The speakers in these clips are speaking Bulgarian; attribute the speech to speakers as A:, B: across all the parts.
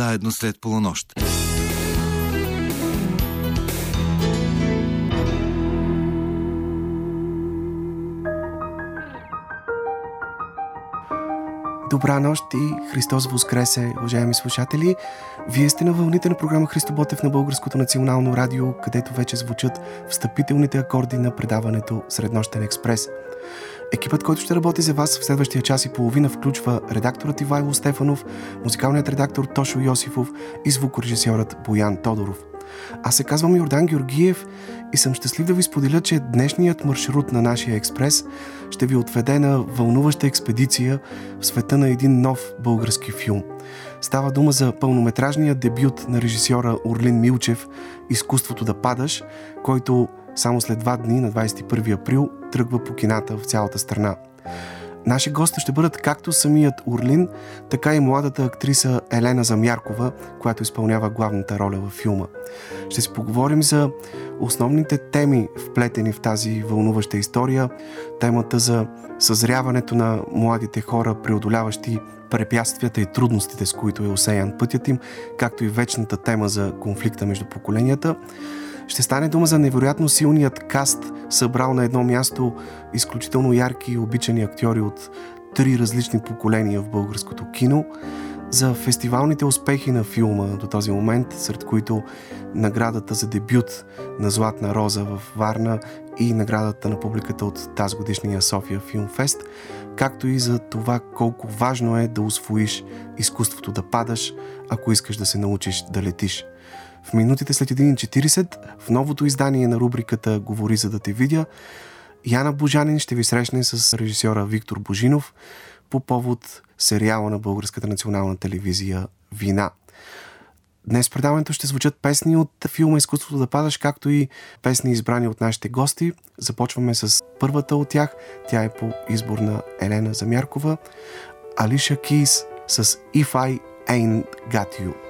A: заедно след полунощ.
B: Добра нощ и Христос Воскресе, уважаеми слушатели! Вие сте на вълните на програма Христо Ботев на Българското национално радио, където вече звучат встъпителните акорди на предаването Среднощен експрес. Екипът, който ще работи за вас в следващия час и половина, включва редакторът Ивайло Стефанов, музикалният редактор Тошо Йосифов и звукорежисьорът Боян Тодоров. Аз се казвам Йордан Георгиев и съм щастлив да ви споделя, че днешният маршрут на нашия експрес ще ви отведе на вълнуваща експедиция в света на един нов български филм. Става дума за пълнометражния дебют на режисьора Орлин Милчев «Изкуството да падаш», който само след два дни, на 21 април, тръгва по кината в цялата страна. Наши гости ще бъдат както самият Орлин, така и младата актриса Елена Замяркова, която изпълнява главната роля във филма. Ще си поговорим за основните теми, вплетени в тази вълнуваща история, темата за съзряването на младите хора, преодоляващи препятствията и трудностите, с които е осеян пътят им, както и вечната тема за конфликта между поколенията. Ще стане дума за невероятно силният каст, събрал на едно място изключително ярки и обичани актьори от три различни поколения в българското кино, за фестивалните успехи на филма до този момент, сред които наградата за дебют на Златна роза в Варна и наградата на публиката от тази годишния София Филмфест, както и за това колко важно е да освоиш изкуството да падаш, ако искаш да се научиш да летиш. В минутите след 1.40 в новото издание на рубриката Говори за да те видя, Яна Божанин ще ви срещне с режисьора Виктор Божинов по повод сериала на Българската национална телевизия Вина. Днес в предаването ще звучат песни от филма Изкуството да падаш, както и песни избрани от нашите гости. Започваме с първата от тях. Тя е по избор на Елена Замяркова. Алиша Кейс с If I Ain't Got You.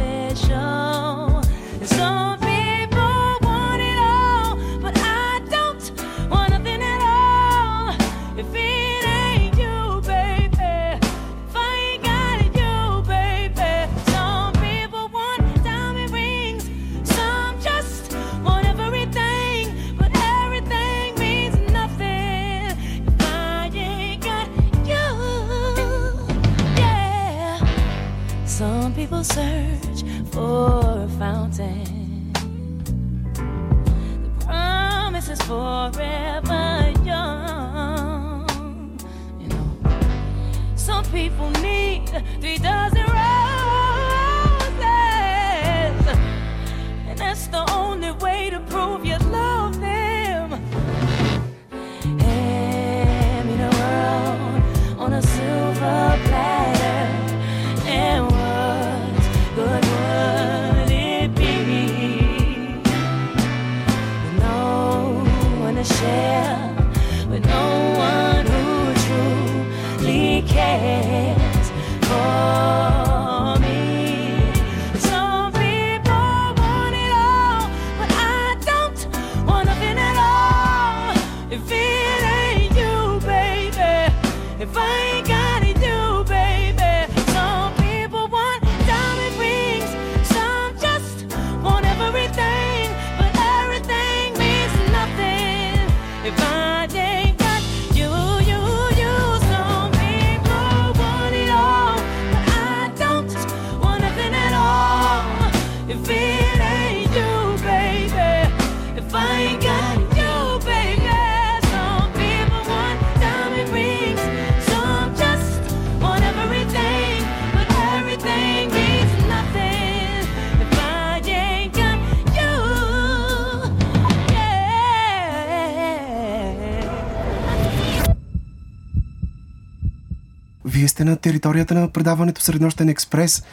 B: сте на територията на предаването Среднощен експрес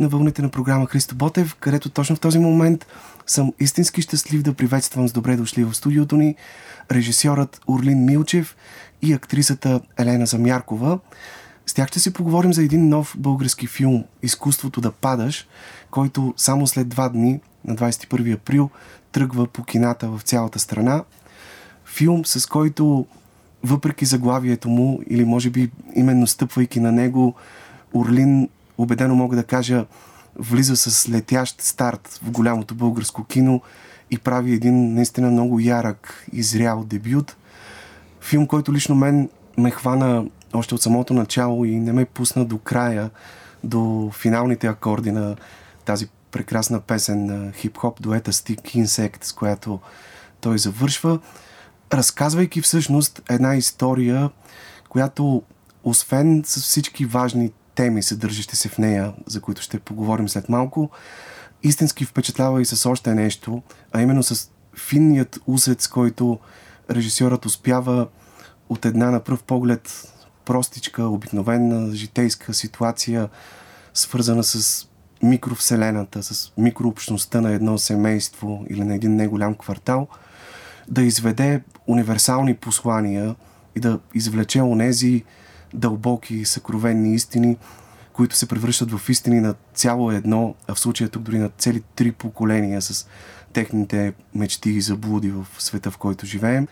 B: на вълните на програма Христо Ботев, където точно в този момент съм истински щастлив да приветствам с добре дошли в студиото ни режисьорът Орлин Милчев и актрисата Елена Замяркова. С тях ще си поговорим за един нов български филм «Изкуството да падаш», който само след два дни, на 21 април, тръгва по кината в цялата страна. Филм, с който въпреки заглавието му, или може би именно стъпвайки на него, Орлин, убедено мога да кажа, влиза с летящ старт в голямото българско кино и прави един наистина много ярък и зрял дебют. Филм, който лично мен ме хвана още от самото начало и не ме пусна до края, до финалните акорди на тази прекрасна песен на хип-хоп дуета Stick Insect, с която той завършва разказвайки всъщност една история, която освен с всички важни теми, съдържащи се в нея, за които ще поговорим след малко, истински впечатлява и с още нещо, а именно с финният усет, с който режисьорът успява от една на пръв поглед простичка, обикновена житейска ситуация, свързана с микровселената, с микрообщността на едно семейство или на един неголям квартал – да изведе универсални послания и да извлече онези дълбоки, съкровенни истини, които се превръщат в истини на цяло едно, а в случая тук дори на цели три поколения с техните мечти и заблуди в света, в който живеем.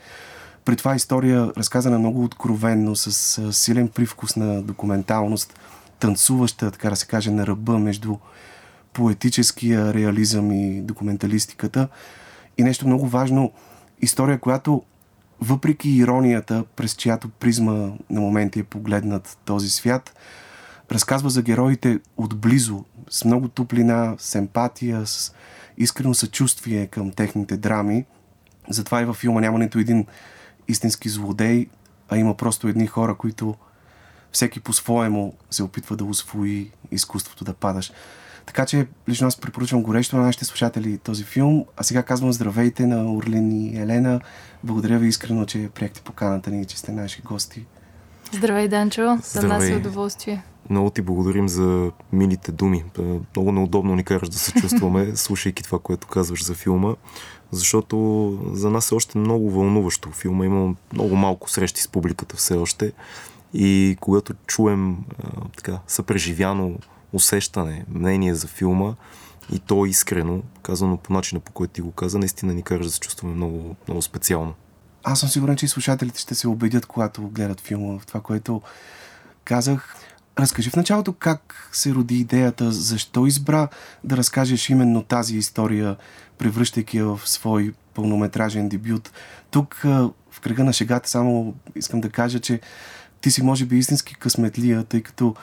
B: При това история, разказана много откровенно, с силен привкус на документалност, танцуваща, така да се каже, на ръба между поетическия реализъм и документалистиката. И нещо много важно – история, която въпреки иронията, през чиято призма на моменти е погледнат този свят, разказва за героите отблизо, с много топлина, с емпатия, с искрено съчувствие към техните драми. Затова и във филма няма нито един истински злодей, а има просто едни хора, които всеки по-своему се опитва да усвои изкуството да падаш. Така че лично аз препоръчвам горещо на нашите слушатели този филм. А сега казвам здравейте на Орлин и Елена. Благодаря ви искрено, че приехте поканата ни, че сте наши гости.
A: Здравей, Данчо. За нас е удоволствие.
C: Много ти благодарим за милите думи. Много неудобно ни караш да се чувстваме, слушайки това, което казваш за филма, защото за нас е още много вълнуващо. Филма има много малко срещи с публиката все още и когато чуем а, така съпреживяно усещане, мнение за филма и то искрено, казано по начина по който ти го каза, наистина ни кара да се чувстваме много, много специално.
B: Аз съм сигурен, че и слушателите ще се убедят, когато гледат филма в това, което казах. Разкажи в началото как се роди идеята, защо избра да разкажеш именно тази история, превръщайки я в свой пълнометражен дебют. Тук в кръга на шегата само искам да кажа, че ти си може би истински късметлия, тъй като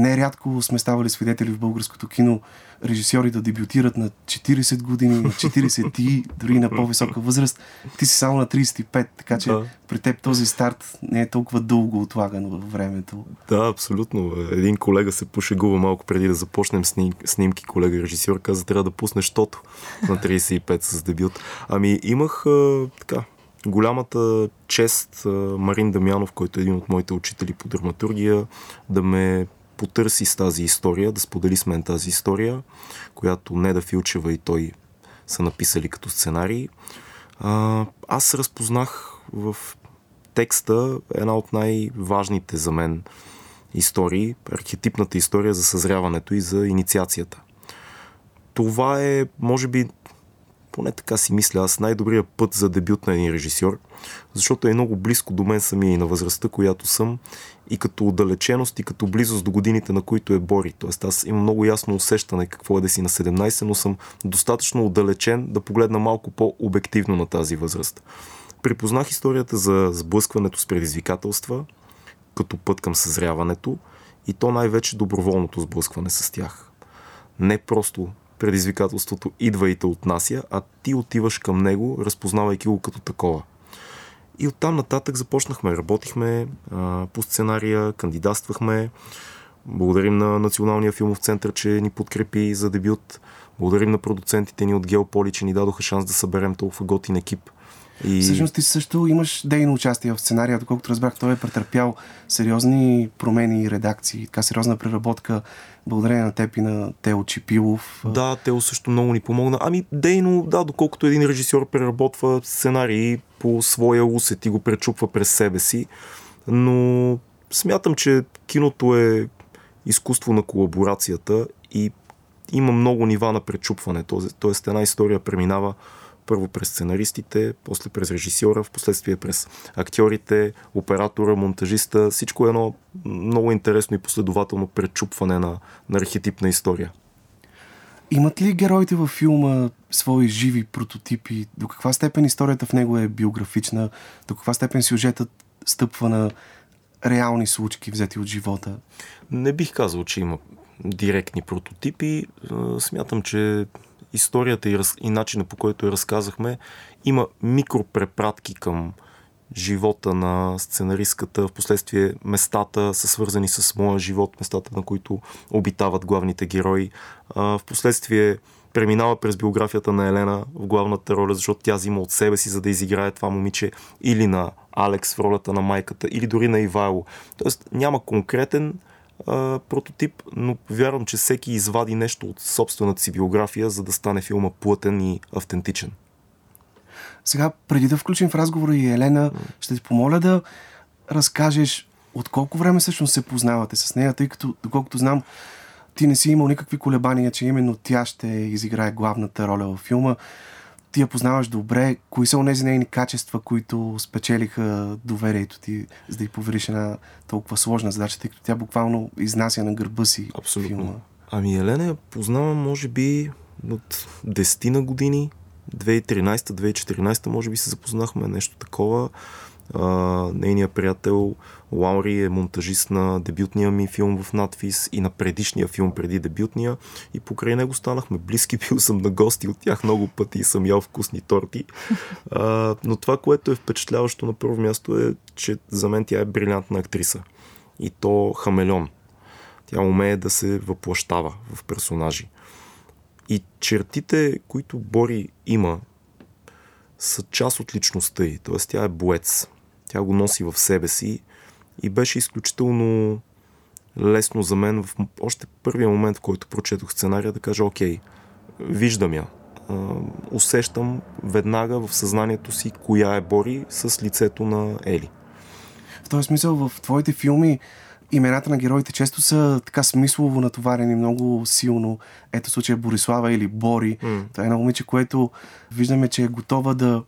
B: Нерядко сме ставали свидетели в българското кино режисьори да дебютират на 40 години, на 40 и дори на по-висока възраст. Ти си само на 35, така че да. при теб този старт не е толкова дълго отлаган във времето.
C: Да, абсолютно. Един колега се пошегува малко преди да започнем сним, снимки. Колега режисьор каза, трябва да пуснеш тото на 35 с дебют. Ами имах а, така, голямата чест Марин Дамянов, който е един от моите учители по драматургия, да ме потърси с тази история, да сподели с мен тази история, която Неда Филчева и той са написали като сценарий. Аз разпознах в текста една от най-важните за мен истории, архетипната история за съзряването и за инициацията. Това е, може би, поне така си мисля аз, най-добрият път за дебют на един режисьор, защото е много близко до мен самия и на възрастта, която съм и като отдалеченост и като близост до годините, на които е Бори. Тоест аз имам много ясно усещане какво е да си на 17, но съм достатъчно отдалечен да погледна малко по-обективно на тази възраст. Припознах историята за сблъскването с предизвикателства, като път към съзряването и то най-вече доброволното сблъскване с тях. Не просто предизвикателството идва и те отнася, а ти отиваш към него, разпознавайки го като такова. И оттам нататък започнахме, работихме а, по сценария, кандидатствахме. Благодарим на Националния филмов център, че ни подкрепи за дебют. Благодарим на продуцентите ни от Геополи, че ни дадоха шанс да съберем толкова готин екип. И...
B: Всъщност ти също имаш дейно участие в сценария, доколкото разбрах, той е претърпял сериозни промени и редакции, така сериозна преработка, благодарение на теб и на Тео Чипилов.
C: Да, Тео също много ни помогна. Ами, дейно, да, доколкото един режисьор преработва сценарии по своя усет и го пречупва през себе си, но смятам, че киното е изкуство на колаборацията и има много нива на пречупване. Тоест една история преминава първо през сценаристите, после през режисьора, в последствие през актьорите, оператора, монтажиста. Всичко е едно много интересно и последователно пречупване на, на архетипна история.
B: Имат ли героите във филма свои живи прототипи? До каква степен историята в него е биографична? До каква степен сюжетът стъпва на реални случки, взети от живота?
C: Не бих казал, че има директни прототипи. Смятам, че историята и, раз... и начина по който я разказахме има микропрепратки към живота на сценаристката, в последствие местата са свързани с моя живот, местата на които обитават главните герои. В последствие преминава през биографията на Елена в главната роля, защото тя взима от себе си, за да изиграе това момиче, или на Алекс в ролята на майката, или дори на Ивайло. Тоест няма конкретен а, прототип, но вярвам, че всеки извади нещо от собствената си биография, за да стане филма плътен и автентичен.
B: Сега, преди да включим в разговора и Елена, ще ти помоля да разкажеш от колко време всъщност се познавате с нея, тъй като, доколкото знам, ти не си имал никакви колебания, че именно тя ще изиграе главната роля във филма. Ти я познаваш добре. Кои са онези нейни качества, които спечелиха доверието ти, за да й повериш една толкова сложна задача, тъй като тя буквално изнася на гърба си
C: Абсолютно.
B: филма?
C: Ами Елена я познавам, може би, от 10 на години. 2013-2014 може би се запознахме нещо такова. А, нейният приятел Лаури е монтажист на дебютния ми филм в надфис и на предишния филм преди дебютния и покрай него станахме близки, бил съм на гости от тях много пъти и съм ял вкусни торти. А, но това, което е впечатляващо на първо място е, че за мен тя е брилянтна актриса и то хамелеон. Тя умее да се въплащава в персонажи. И чертите, които Бори има, са част от личността й. Тоест тя е боец. Тя го носи в себе си и беше изключително лесно за мен в още първия момент, в който прочетох сценария, да кажа, окей, виждам я. Усещам веднага в съзнанието си коя е Бори с лицето на Ели.
B: В този смисъл, в твоите филми имената на героите често са така смислово натоварени много силно. Ето случая Борислава или Бори. Mm. Това е едно момиче, което виждаме, че е готова да,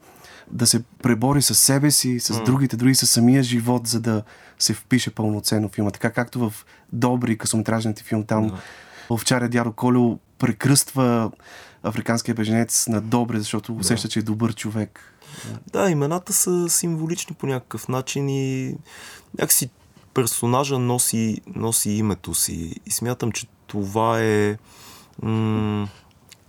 B: да се пребори с себе си, с mm. другите, дори с самия живот, за да се впише пълноценно филма. Така както в добри късометражните филм там mm. овчаря дядо Колю прекръства африканския беженец на добре, защото усеща, че е добър човек.
C: Да, имената са символични по някакъв начин и някакси персонажа носи, носи името си и смятам, че това е м-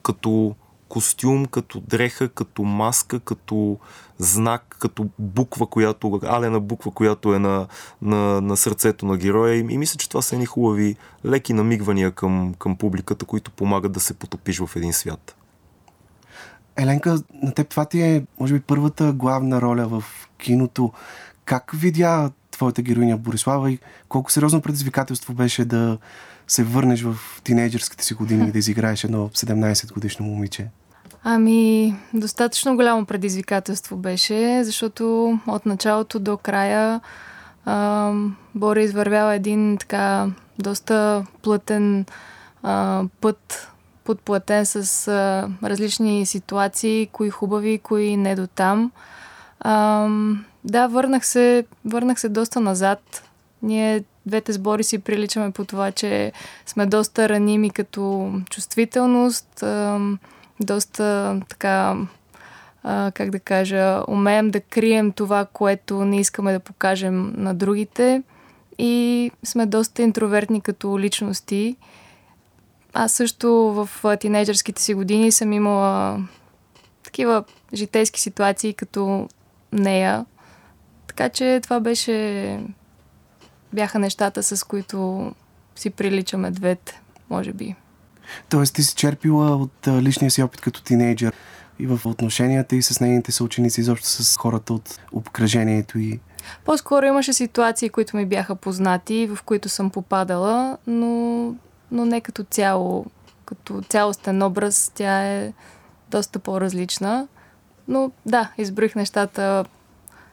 C: като костюм, като дреха, като маска, като знак, като буква, която, алена буква, която е на, на, на сърцето на героя. И, и мисля, че това са едни хубави, леки намигвания към, към публиката, които помагат да се потопиш в един свят.
B: Еленка, на теб това ти е, може би, първата главна роля в киното. Как видя твоята героиня Борислава и колко сериозно предизвикателство беше да се върнеш в тинейджърските си години и да изиграеш едно 17 годишно момиче?
A: Ами, достатъчно голямо предизвикателство беше, защото от началото до края а, Бори извървява един така доста плътен а, път, подплатен с а, различни ситуации, кои хубави, кои не до там. А, да, върнах се, върнах се доста назад. Ние двете сбори си приличаме по това, че сме доста раними като чувствителност, а, доста така, а, как да кажа, умеем да крием това, което не искаме да покажем на другите и сме доста интровертни като личности. Аз също в тинейджърските си години съм имала такива житейски ситуации като нея. Така че това беше... бяха нещата, с които си приличаме двете, може би.
B: Тоест ти си черпила от личния си опит като тинейджър и в отношенията и с нейните съученици, изобщо с хората от обкръжението и
A: По-скоро имаше ситуации, които ми бяха познати, в които съм попадала, но, но не като цяло, като цялостен образ, тя е доста по-различна. Но да, изброих нещата,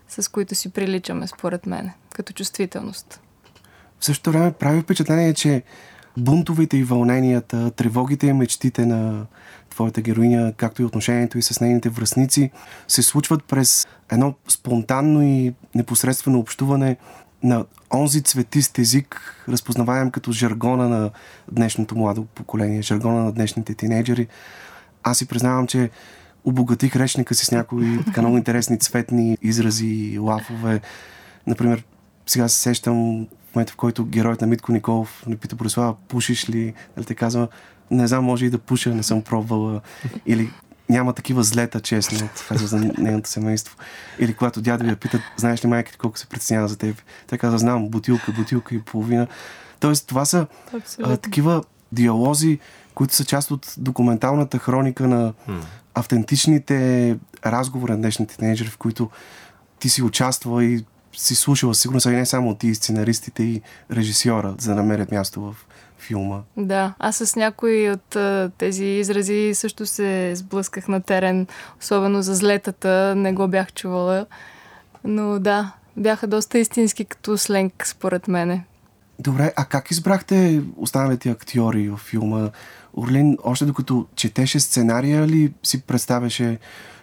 A: с които си приличаме, според мен, като чувствителност.
B: В същото време прави впечатление, че бунтовете и вълненията, тревогите и мечтите на твоята героиня, както и отношението и с нейните връзници, се случват през едно спонтанно и непосредствено общуване на онзи цветист език, разпознаваем като жаргона на днешното младо поколение, жаргона на днешните тинейджери. Аз си признавам, че обогатих речника си с някои така много интересни цветни изрази, лафове. Например, сега се сещам момента, в който героят на Митко Николов ни пита Борислава, пушиш ли? Дали те казва, не знам, може и да пуша, не съм пробвала. Или няма такива злета, честно, казва за нейното семейство. Или когато дядо я питат, знаеш ли майка ти колко се притеснява за теб? Тя казва, знам, бутилка, бутилка и половина. Тоест, това са а, такива диалози, които са част от документалната хроника на автентичните разговори на днешните тинейджери, в които ти си участвала и си слушала, сигурно и не само ти, сценаристите и режисьора, за да намерят място в филма.
A: Да, аз с някои от а, тези изрази също се сблъсках на терен, особено за злетата, не го бях чувала. Но да, бяха доста истински като сленг, според мене.
B: Добре, а как избрахте останалите актьори в филма? Орлин, още докато четеше сценария ли си представяше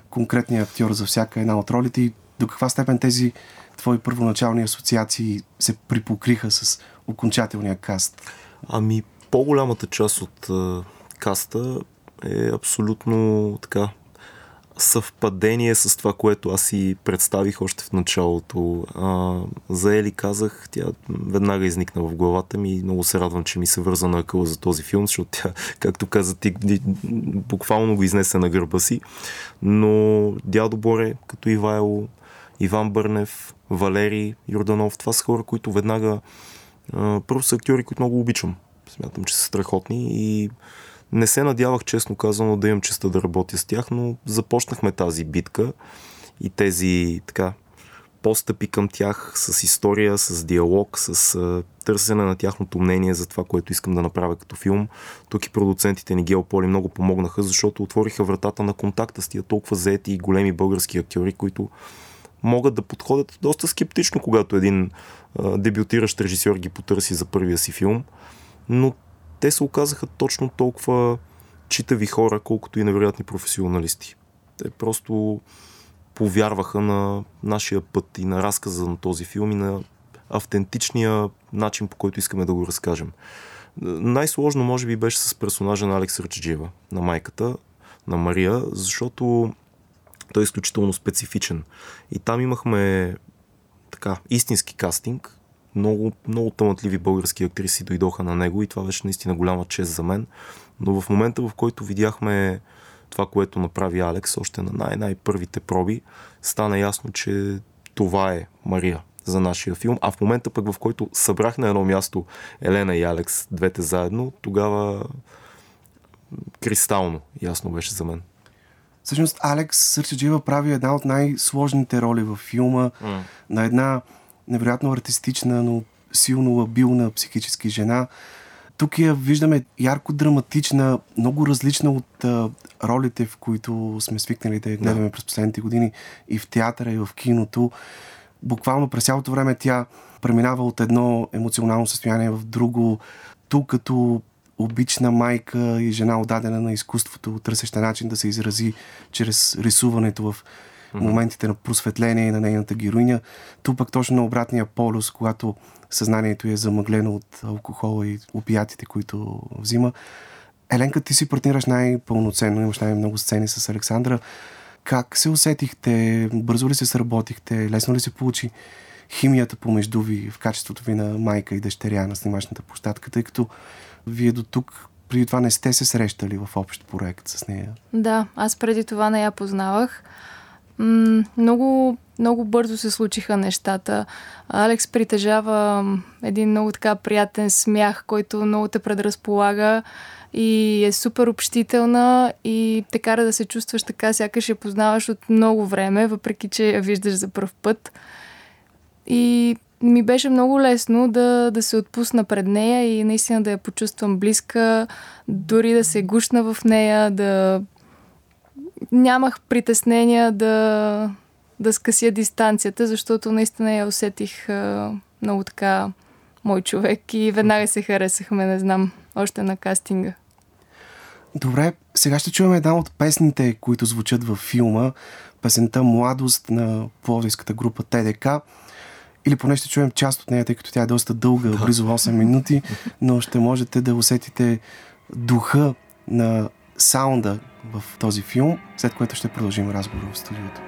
B: конкретния актьор за всяка една от ролите и до каква степен тези твои първоначални асоциации се припокриха с окончателния каст?
C: Ами, по-голямата част от а, каста е абсолютно така съвпадение с това, което аз си представих още в началото. А, за Ели казах, тя веднага изникна в главата ми и много се радвам, че ми се върза на акъла за този филм, защото тя, както каза ти, буквално го изнесе на гърба си. Но Дядо Боре, като Ивайло, Иван Бърнев, Валери Йорданов, това са хора, които веднага първо са актьори, които много обичам. Смятам, че са страхотни и не се надявах, честно казано, да имам честа да работя с тях, но започнахме тази битка и тези така постъпи към тях с история, с диалог, с търсене на тяхното мнение за това, което искам да направя като филм. Тук и продуцентите ни Геополи много помогнаха, защото отвориха вратата на контакта с тия толкова заети и големи български актьори, които могат да подходят доста скептично, когато един а, дебютиращ режисьор ги потърси за първия си филм. Но те се оказаха точно толкова читави хора, колкото и невероятни професионалисти. Те просто повярваха на нашия път и на разказа на този филм и на автентичния начин, по който искаме да го разкажем. Най-сложно, може би, беше с персонажа на Алекс Ръчджиева, на майката, на Мария, защото той е изключително специфичен. И там имахме така, истински кастинг. Много, много талантливи български актриси дойдоха на него и това беше наистина голяма чест за мен. Но в момента, в който видяхме това, което направи Алекс, още на най-най-първите проби, стана ясно, че това е Мария за нашия филм. А в момента пък, в който събрах на едно място Елена и Алекс, двете заедно, тогава кристално ясно беше за мен.
B: Всъщност Алекс Сърчеджиева прави една от най-сложните роли в филма
C: Mm.
B: на една невероятно артистична, но силно лабилна психически жена. Тук я виждаме ярко драматична, много различна от а, ролите, в които сме свикнали да я гледаме през последните години и в театъра, и в киното. Буквално през цялото време тя преминава от едно емоционално състояние в друго. Тук като обична майка и жена отдадена на изкуството, търсеща начин да се изрази чрез рисуването в моментите на просветление на нейната героиня. Тук пък точно на обратния полюс, когато съзнанието е замъглено от алкохола и опиятите, които взима. Еленка, ти си партнираш най-пълноценно, имаш най-много сцени с Александра. Как се усетихте? Бързо ли се сработихте? Лесно ли се получи химията помежду ви в качеството ви на майка и дъщеря на снимачната площадка, тъй като вие до тук преди това не сте се срещали в общ проект с нея?
A: Да, аз преди това не я познавах. много, много бързо се случиха нещата. Алекс притежава един много така приятен смях, който много те предразполага и е супер общителна и те кара да се чувстваш така, сякаш я познаваш от много време, въпреки че я виждаш за първ път. И ми беше много лесно да, да се отпусна пред нея и наистина да я почувствам близка, дори да се гушна в нея, да нямах притеснения да, да скъся дистанцията, защото наистина я усетих а, много така мой човек и веднага се харесахме, не знам, още на кастинга.
D: Добре, сега ще чуем една от песните, които звучат във филма. Песента Младост на пловдивската група ТДК. Или поне ще чуем част от нея, тъй като тя е доста дълга, близо 8 минути, но ще можете да усетите духа на саунда в този филм, след което ще продължим разговора в студиото.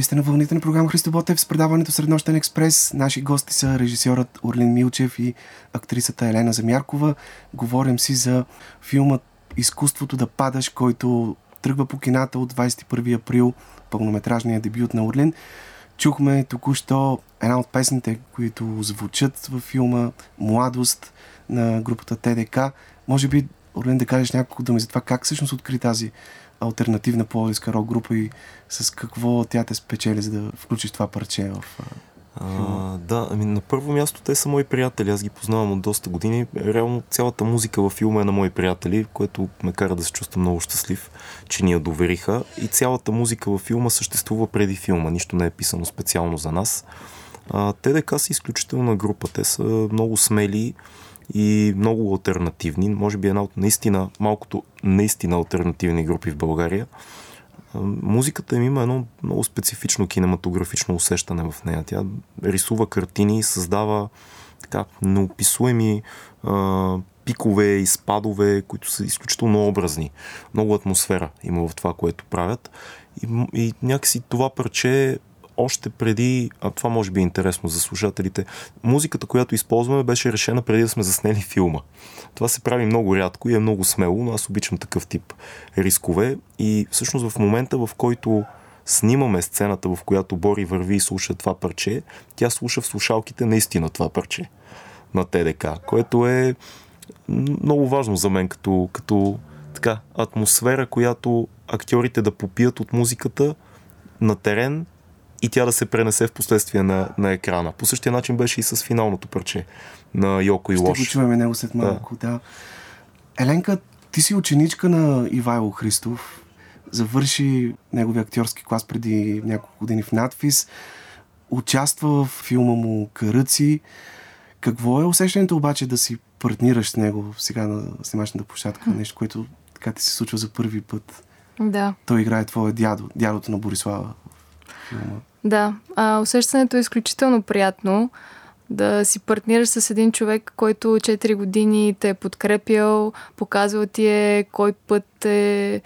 D: Вие сте на вълните на програма Христо Ботев с предаването Среднощен експрес. Наши гости са режисьорът Орлин Милчев и актрисата Елена Замяркова. Говорим си за филмът Изкуството да падаш, който тръгва по кината от 21 април, пълнометражния дебют на Орлин. Чухме току-що една от песните, които звучат във филма Младост на групата ТДК. Може би, Орлин, да кажеш няколко думи за това как всъщност откри тази альтернативна пловдивска рок група и с какво тя те спечели, за да включиш това парче в... а,
C: да, ами на първо място те са мои приятели, аз ги познавам от доста години. Реално цялата музика във филма е на мои приятели, което ме кара да се чувствам много щастлив, че ни я довериха. И цялата музика във филма съществува преди филма, нищо не е писано специално за нас. А, ТДК са изключителна група. Те са много смели и много альтернативни. Може би една от наистина, малкото наистина альтернативни групи в България. Музиката им има едно много специфично кинематографично усещане в нея. Тя рисува картини, създава така неописуеми а, пикове и спадове, които са изключително образни. Много атмосфера има в това, което правят. И, и някакси това парче още преди, а това може би е интересно за слушателите, музиката, която използваме, беше решена преди да сме заснели филма. Това се прави много рядко и е много смело, но аз обичам такъв тип рискове. И всъщност в момента, в който снимаме сцената, в която Бори върви и слуша това парче, тя слуша в слушалките наистина това парче на ТДК, което е много важно за мен като, като така, атмосфера, която актьорите да попият от музиката на терен и тя да се пренесе в последствие на, на екрана. По същия начин беше и с финалното парче на Йоко и
B: Ще го
C: Лош.
B: чуваме него след малко, да. да. Еленка, ти си ученичка на Ивайло Христов. Завърши неговия актьорски клас преди няколко години в надфис. Участва в филма му Каръци. Какво е усещането обаче да си партнираш с него сега на снимачната площадка? Нещо, което така ти се случва за първи път.
A: Да.
B: Той играе твоя дядо, дядото на Борислава в филма.
A: Да, а, усещането е изключително приятно да си партнираш с един човек, който 4 години те е подкрепял, показвал ти е кой път е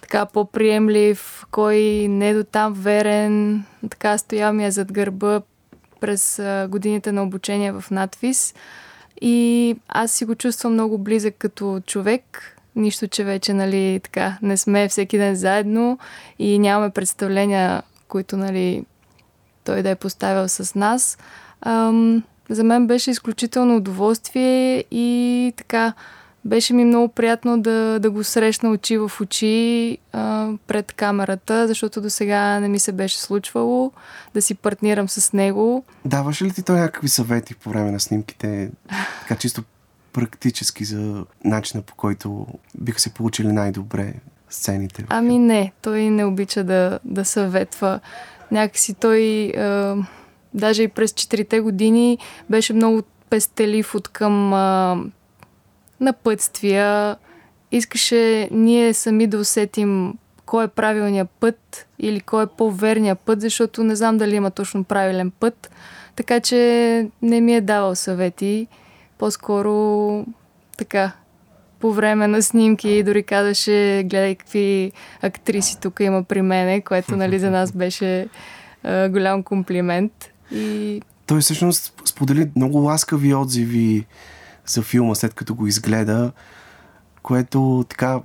A: така по-приемлив, кой не е до там верен, така стоял ми е зад гърба през годините на обучение в надвис. И аз си го чувствам много близък като човек, нищо, че вече нали, така, не сме всеки ден заедно и нямаме представления, които нали, той да е поставил с нас. Ам, за мен беше изключително удоволствие и така беше ми много приятно да, да го срещна очи в очи а, пред камерата, защото до сега не ми се беше случвало да си партнирам с него.
B: Даваше ли ти той някакви съвети по време на снимките, така чисто практически за начина по който биха се получили най-добре сцените?
A: Ами не, той не обича да, да съветва. Някакси той, а, даже и през четирите години, беше много пестелив от към а, напътствия. Искаше ние сами да усетим кой е правилният път или кой е по-верният път, защото не знам дали има точно правилен път. Така че не ми е давал съвети. По-скоро така, по време на снимки дори казваше, гледай какви актриси тук има при мене, което нали, за нас беше а, голям комплимент. И
B: Той всъщност сподели много ласкави отзиви за филма, след като го изгледа, което така,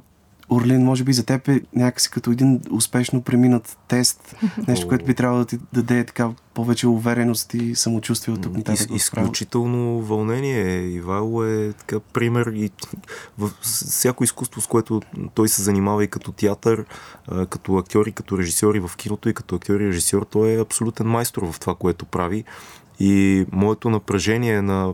B: Орлин, може би за теб е някакси като един успешно преминат тест. Нещо, което би трябвало да ти даде така повече увереност и самочувствие от тук нататък.
C: Из, изключително вълнение. Ивайло е така пример и в всяко изкуство, с което той се занимава и като театър, като актьор и като режисьор и в киното и като актьор и режисьор, той е абсолютен майстор в това, което прави. И моето напрежение на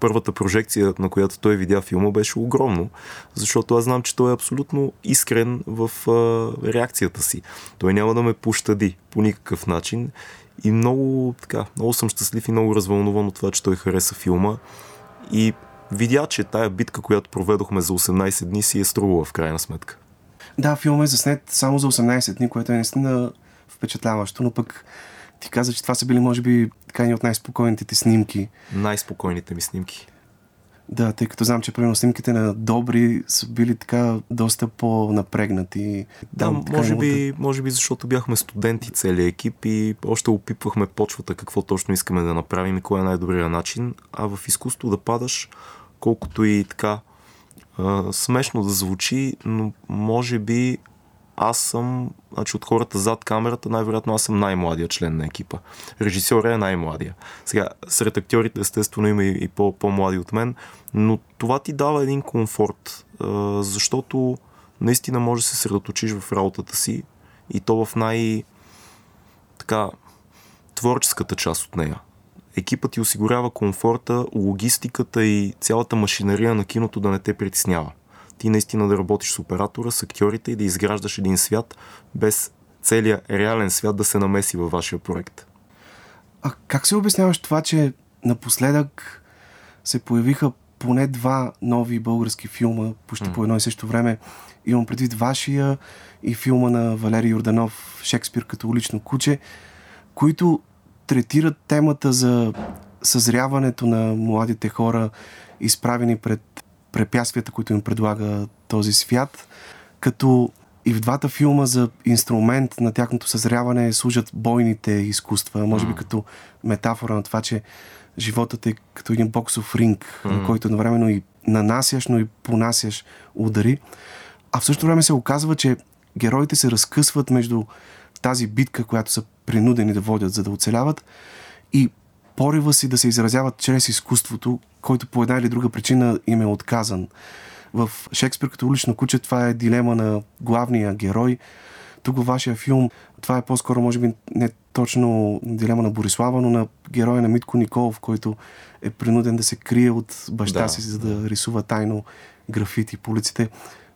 C: първата прожекция, на която той видя филма, беше огромно, защото аз знам, че той е абсолютно искрен в а, реакцията си. Той няма да ме пощади по никакъв начин. И много, така, много съм щастлив и много развълнуван от това, че той хареса филма. И видя, че тая битка, която проведохме за 18 дни, си е струвала в крайна сметка.
B: Да, филмът е заснет само за 18 дни, което е наистина впечатляващо, но пък ти каза, че това са били, може би, така ни от най-спокойните ти снимки.
C: Най-спокойните ми снимки.
B: Да, тъй като знам, че примерно снимките на Добри са били така доста по-напрегнати.
C: Да,
B: Там, така,
C: може би, може би защото бяхме студенти целият екип и още опипвахме почвата какво точно искаме да направим и кой е най-добрият начин. А в изкуство да падаш, колкото и така а, смешно да звучи, но може би аз съм, значи от хората зад камерата, най-вероятно аз съм най-младия член на екипа. Режисьорът е най-младия. Сега, сред актьорите естествено има и, и по- по-млади от мен, но това ти дава един комфорт, защото наистина може да се средоточиш в работата си и то в най- така творческата част от нея. Екипът ти осигурява комфорта, логистиката и цялата машинария на киното да не те притеснява. Ти наистина да работиш с оператора, с актьорите и да изграждаш един свят без целият реален свят да се намеси във вашия проект.
B: А как се обясняваш това, че напоследък се появиха поне два нови български филма, почти по едно и също време. Имам предвид вашия и филма на Валерий Йорданов Шекспир като улично куче, които третират темата за съзряването на младите хора, изправени пред препятствията, които им предлага този свят, като и в двата филма за инструмент на тяхното съзряване служат бойните изкуства, може би като метафора на това, че животът е като един боксов ринг, на който едновременно и нанасяш, но и понасяш удари. А в същото време се оказва, че героите се разкъсват между тази битка, която са принудени да водят, за да оцеляват, и порива си да се изразяват чрез изкуството, който по една или друга причина им е отказан. В Шекспир като улично куче това е дилема на главния герой. Тук във вашия филм това е по-скоро, може би, не точно дилема на Борислава, но на героя на Митко Николов, който е принуден да се крие от баща
C: Да.
B: си, за да рисува тайно графити по улиците,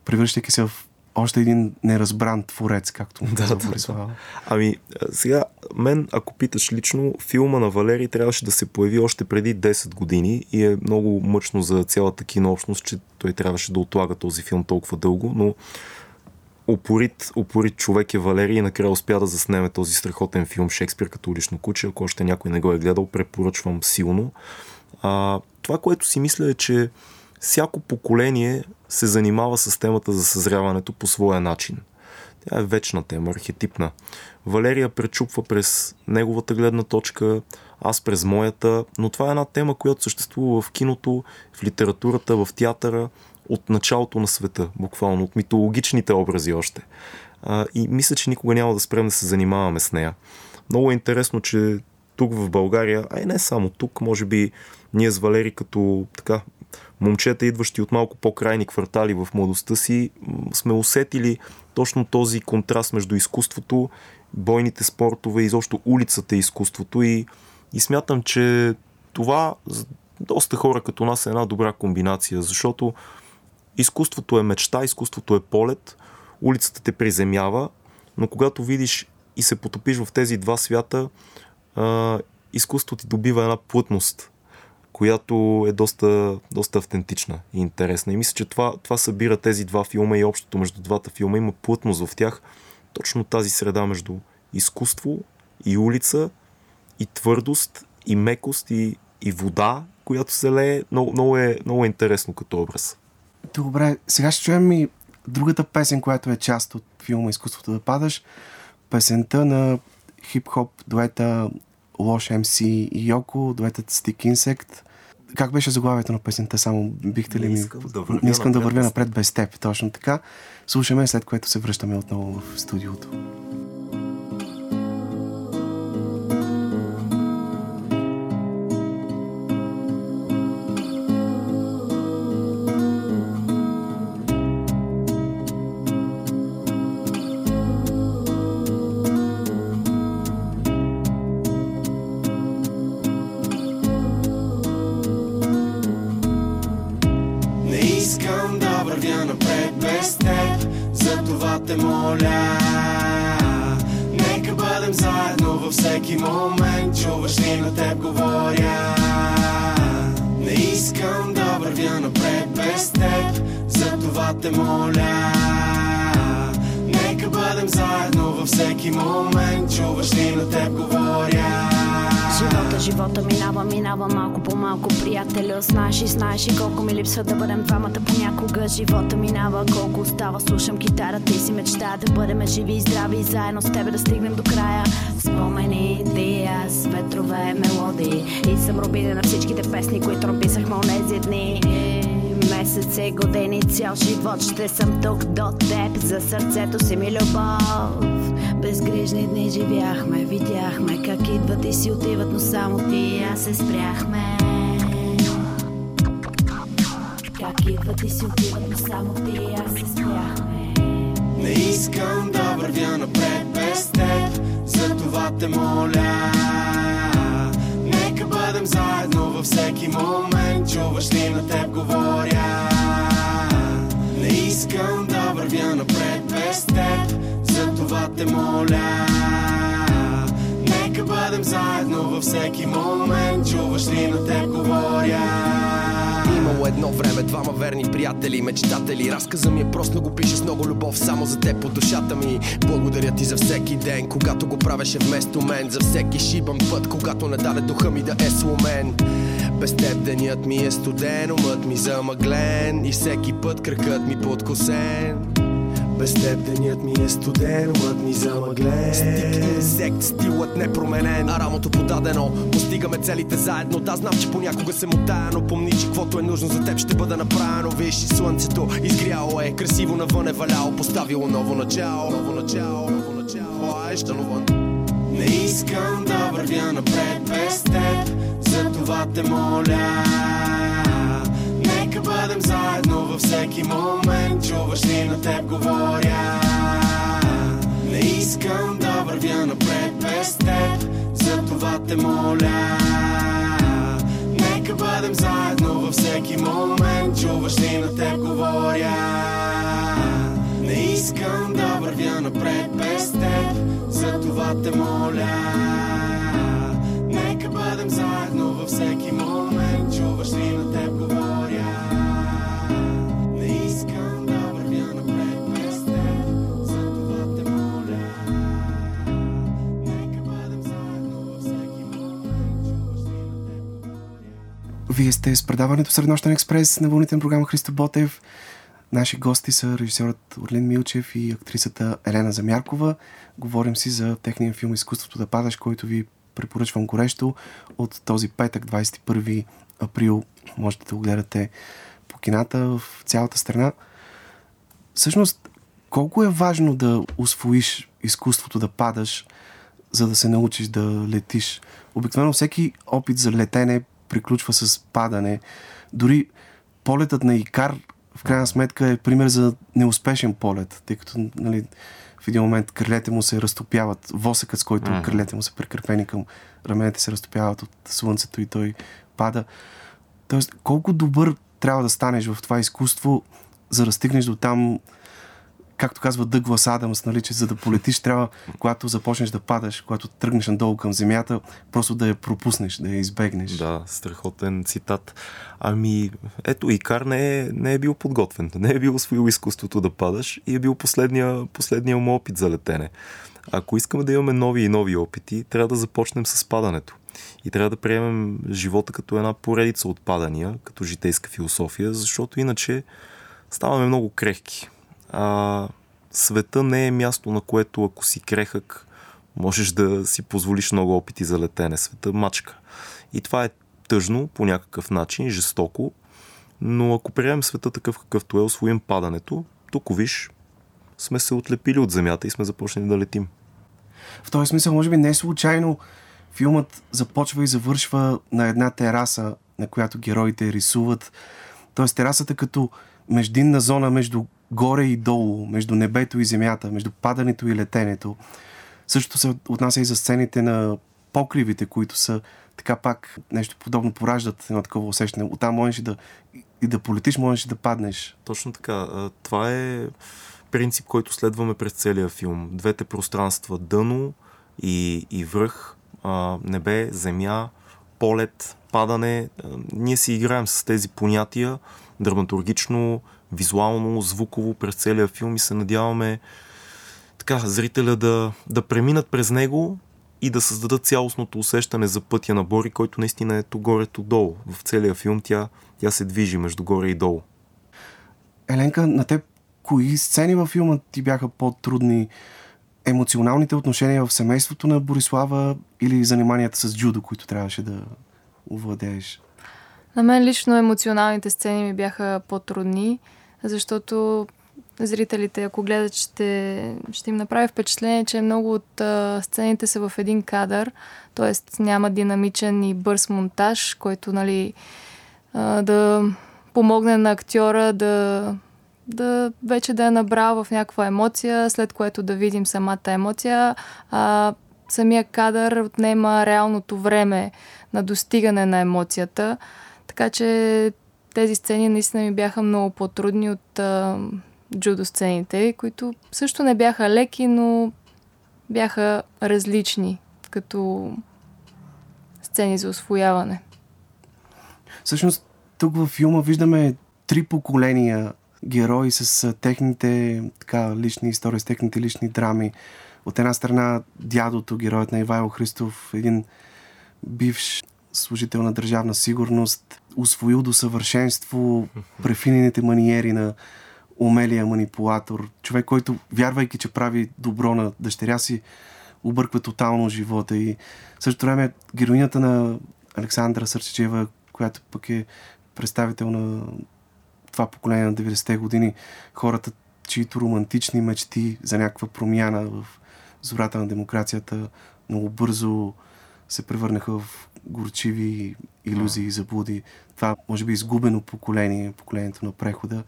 B: превръщайки се в още един неразбран творец, както му казва
C: да,
B: Борислава.
C: Ами, сега, мен, ако питаш лично, филма на Валерий трябваше да се появи още преди 10 години и е много мъчно за цялата кинообщност, че той трябваше да отлага този филм толкова дълго, но упорит, упорит човек е Валерий и накрая успя да заснеме този страхотен филм Шекспир като лично куче. Ако още някой не го е гледал, препоръчвам силно. А, това, което си мисля е, че всяко поколение се занимава с темата за съзряването по своя начин. Тя е вечна тема, архетипна. Валерия пречупва през неговата гледна точка, аз през моята, но това е една тема, която съществува в киното, в литературата, в театъра, от началото на света, буквално, от митологичните образи още. И мисля, че никога няма да спрем да се занимаваме с нея. Много е интересно, че тук в България, а и не само тук, може би ние с Валери като така момчета, идващи от малко по-крайни квартали в младостта си, сме усетили точно този контраст между изкуството, бойните спортове, изобщо улицата и изкуството. И, и смятам, че това за доста хора като нас е една добра комбинация, защото изкуството е мечта, изкуството е полет, улицата те приземява, но когато видиш и се потопиш в тези два свята, изкуството ти добива една плътност, която е доста, доста автентична и интересна. И мисля, че това, това събира тези два филма и общото между двата филма. Има плътност в тях, точно тази среда между изкуство и улица, и твърдост, и мекост, и, и вода, която се лее. Много, много, е, много е интересно като образ.
B: Добре, сега ще чуем и другата песен, която е част от филма Изкуството да падаш. Песента на хип-хоп дуета Лош МС и Йоко, дуетът Stick Insect. Как беше заглавието на песента? Само бихте ли
C: Не
B: ми...
C: искам да вървя
B: Не искам да вървя напред без теб, точно така. Слушаме, след което се връщаме отново в студиото.
E: Живота, минава, минава малко по малко Приятелю, знаеш и знаеш и колко ми липсва да бъдем двамата понякога. Живота минава, колко остава, слушам китарата и си мечтая да бъдем живи и здрави и заедно с тебе да стигнем до края. Спомени, ти, аз, ветрове, мелодии. И съм рубина на всичките песни, които написахме онези дни Месеци, години, цял живот ще съм тук до теб За сърцето си ми любов Безгрижни дни живяхме, видяхме как идват и си отиват, но само ти и аз се спряхме. Как идват и си отиват, но само ти и аз се спряхме.
D: Не искам да вървя напред без теб, затова те моля. Бъдем заедно във всеки момент, чуваш ли на теб говоря. Не искам да вървя напред без теб, затова те моля. Нека бъдем
F: заедно във всеки момент Чуваш ли на теб говоря?
G: Имало едно време двама верни приятели, мечтатели. Разказа ми е просто но го пише с много любов само за теб по душата ми. Благодаря ти за всеки ден, когато го правеше вместо мен. За всеки шибан път, когато не даде духа ми да е сломен. Без теб денят ми е студен, умът ми замъглен. И всеки път кръкът ми подкосен
F: Без теб денят ми е студен, умът ми замъглен.
G: Стик инсект, стилът непроменен А рамото подадено, постигаме целите заедно Да, знам, че понякога се мутая Но помни, че каквото е нужно за теб ще бъде направено. Виж, слънцето изгряло е Красиво навън е валяло, поставило ново начало. Ново начало, ново начало Ай, ще навън.
F: Не искам да вървя напред без теб Затова те моля Нека бъдем заедно. Във всеки момент Чуваш ли на теб говоря. Не искам да вървя напред без теб Затова те моля. Нека бъдем заедно. Във всеки момент Чуваш ли на теб говоря. Не искам да вървя напред без теб Затова те моля. Нека бъдем заедно. Във всеки момент
B: Вие сте с предаването Среднощен експрес на вълните на програма Христо Ботев. Наши гости са режисьорът Орлин Милчев и актрисата Елена Замяркова. Говорим си за техния филм Изкуството да падаш, който ви препоръчвам горещо от този петък, 21 април. Можете да го гледате по кината в цялата страна. Всъщност, колко е важно да освоиш изкуството да падаш, за да се научиш да летиш? Обикновено всеки опит за летене приключва с падане. Дори полетът на Икар в крайна сметка е пример за неуспешен полет, тъй като нали, в един момент крилете му се разтопяват, восъкът с който
C: Мгм.
B: крилете му са прикрепени към раменете се разтопяват от слънцето и той пада. Тоест, колко добър трябва да станеш в това изкуство, за да стигнеш до там, както казва Дъглас Адамс, нали, че за да полетиш трябва, когато започнеш да падаш, когато тръгнеш надолу към земята, просто да я пропуснеш, да я избегнеш.
C: Да, страхотен цитат. Ами, ето, Икар не е, не е бил подготвен. Не е бил освоил изкуството да падаш и е бил последния, последния му опит за летене. Ако искаме да имаме нови и нови опити, трябва да започнем с падането. И трябва да приемем живота като една поредица от падания, като житейска философия, защото иначе ставаме много крехки. А света не е място, на което ако си крехък, можеш да си позволиш много опити за летене. Света мачка. И това е тъжно по някакъв начин, жестоко, но ако приемем света такъв какъвто е, освоим падането, тук виж, сме се отлепили от земята и сме започнали да летим.
B: В този смисъл, може би не случайно филмът започва и завършва на една тераса, на която героите рисуват. Тоест терасата като междинна зона между горе и долу, между небето и земята, между падането и летенето. Същото се отнася и за сцените на покривите, които са така пак нещо подобно пораждат едно такова усещане. Оттам можеш да, и да полетиш, можеш да паднеш.
C: Точно така. Това е принцип, който следваме през целия филм. Двете пространства дъно и, и връх, небе, земя, полет, падане. Ние си играем с тези понятия драматургично, визуално, звуково през целия филм и се надяваме така, зрителя да, да преминат през него и да създадат цялостното усещане за пътя на Бори, който наистина е то горе, то долу. В целия филм тя, тя се движи между горе и долу.
B: Еленка, на теб кои сцени във филма ти бяха по-трудни? Емоционалните отношения в семейството на Борислава или заниманията с джудо, които трябваше да овладееш?
A: На мен лично емоционалните сцени ми бяха по-трудни, защото зрителите, ако гледат, ще, ще им направи впечатление, че много от а, сцените са в един кадър, т.е. няма динамичен и бърз монтаж, който нали, а, да помогне на актьора да, да вече да е набрал в някаква емоция, след което да видим самата емоция. А, самия кадър отнема реалното време на достигане на емоцията. Така че тези сцени наистина ми бяха много по-трудни от а, джудо сцените, които също не бяха леки, но бяха различни като сцени за освояване.
B: Всъщност, тук във филма виждаме три поколения герои с техните така, лични истории, с техните лични драми. От една страна дядото, героят на Ивайло Христов, един бивш служител на държавна сигурност, освоил до съвършенство префинените маниери на умелия манипулатор, човек, който, вярвайки, че прави добро на дъщеря си, обърква тотално живота. И в същото време героинята на Александра Сърчечева, която пък е представител на това поколение на 90-те години, хората, чието романтични мечти за някаква промяна в зората на демокрацията много бързо се превърнаха в горчиви иллюзии и заблуди. Това може би изгубено поколение, поколението на прехода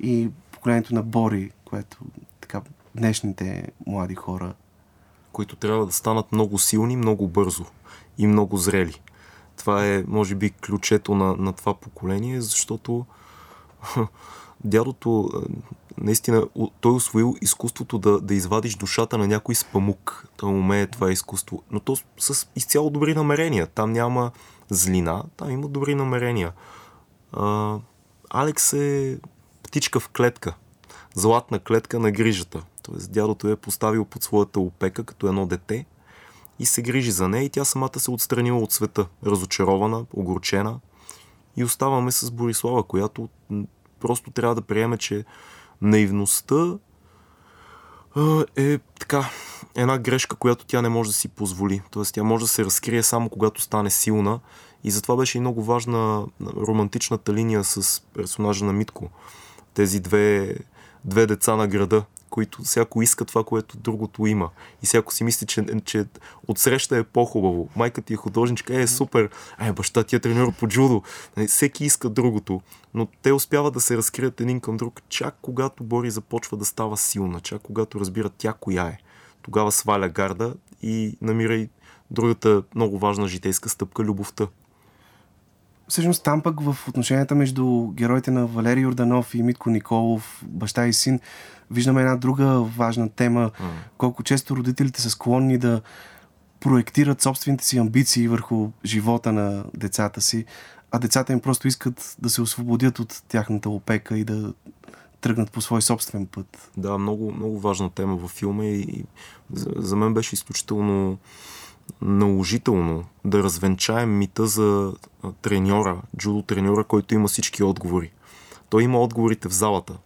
B: и поколението на Бори, което така днешните млади хора
C: които трябва да станат много силни, много бързо и много зрели. Това е, може би, ключето на, на това поколение, защото дядото е, наистина, той е освоил изкуството да, да извадиш душата на някой с памук. Той умее това изкуство. Но то с, изцяло добри намерения. Там няма злина, там има добри намерения. А, Алекс е птичка в клетка. Златна клетка на грижата. Тоест дядото е поставил под своята опека като едно дете и се грижи за нея и тя самата се отстранила от света. Разочарована, огорчена. И оставаме с Борислава, която просто трябва да приеме, че наивността е така една грешка, която тя не може да си позволи. Тоест тя може да се разкрие само когато стане силна и затова беше и много важна романтичната линия с персонажа на Митко. Тези две, две деца на града, които всяко иска това, което другото има. И всяко си мисли, че, че отсреща е по-хубаво. Майка ти е художничка, е супер. Ай, баща ти е треньор по джудо. Нали, Всеки иска другото. Но те успяват да се разкрият един към друг, чак когато Бори започва да става силна, чак когато разбира тя коя е. Тогава сваля гарда и намира и другата много важна житейска стъпка любовта.
B: Всъщност там пък в отношенията между героите на Валерий Орданов и Митко Николов, баща и син, виждаме една друга важна тема. Колко често родителите са склонни да проектират собствените си амбиции върху живота на децата си, а децата им просто искат да се освободят от тяхната опека и да тръгнат по свой собствен път.
C: Да, много, много важна тема във филма и, и за, за мен беше изключително наложително да развенчаем мита за треньора, джудо треньора, който има всички отговори. Той има отговорите в залата,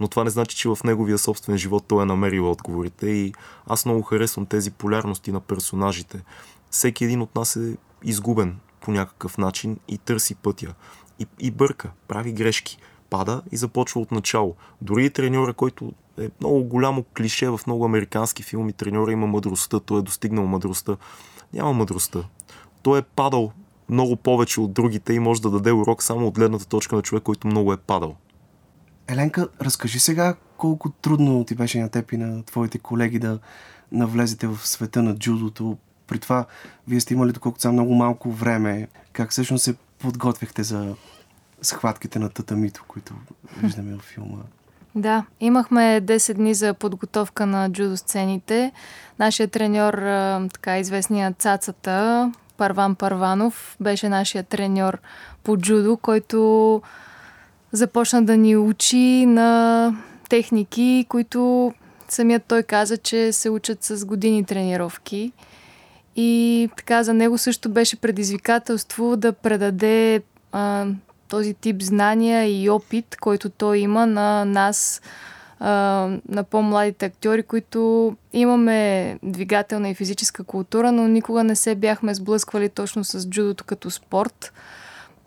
C: но това не значи, че в неговия собствен живот той е намерил отговорите и аз много харесвам тези полярности на персонажите. Всеки един от нас е изгубен по някакъв начин и търси пътя. И, и бърка, прави грешки, пада и започва от начало. Дори и треньора, който е много голямо клише в много американски филми, треньора има мъдростта, той е достигнал мъдростта. Няма мъдростта. Той е падал много повече от другите и може да даде урок само от гледната точка на човек, който много е падал.
B: Еленка, разкажи сега колко трудно ти беше на теб и на твоите колеги да навлезете в света на джудото. При това, вие сте имали, доколкото са много малко време. Как всъщност се подготвяхте за схватките на татамито, които виждаме в филма?
A: Да, имахме 10 дни за подготовка на джудо сцените. Нашия треньор, така известният цацата, Парван Парванов, беше нашия треньор по джудо, който започна да ни учи на техники, които самият той каза, че се учат с години тренировки. И така за него също беше предизвикателство да предаде а, този тип знания и опит, който той има на нас, на по-младите актьори, които имаме двигателна и физическа култура, но никога не се бяхме сблъсквали точно с джудото като спорт.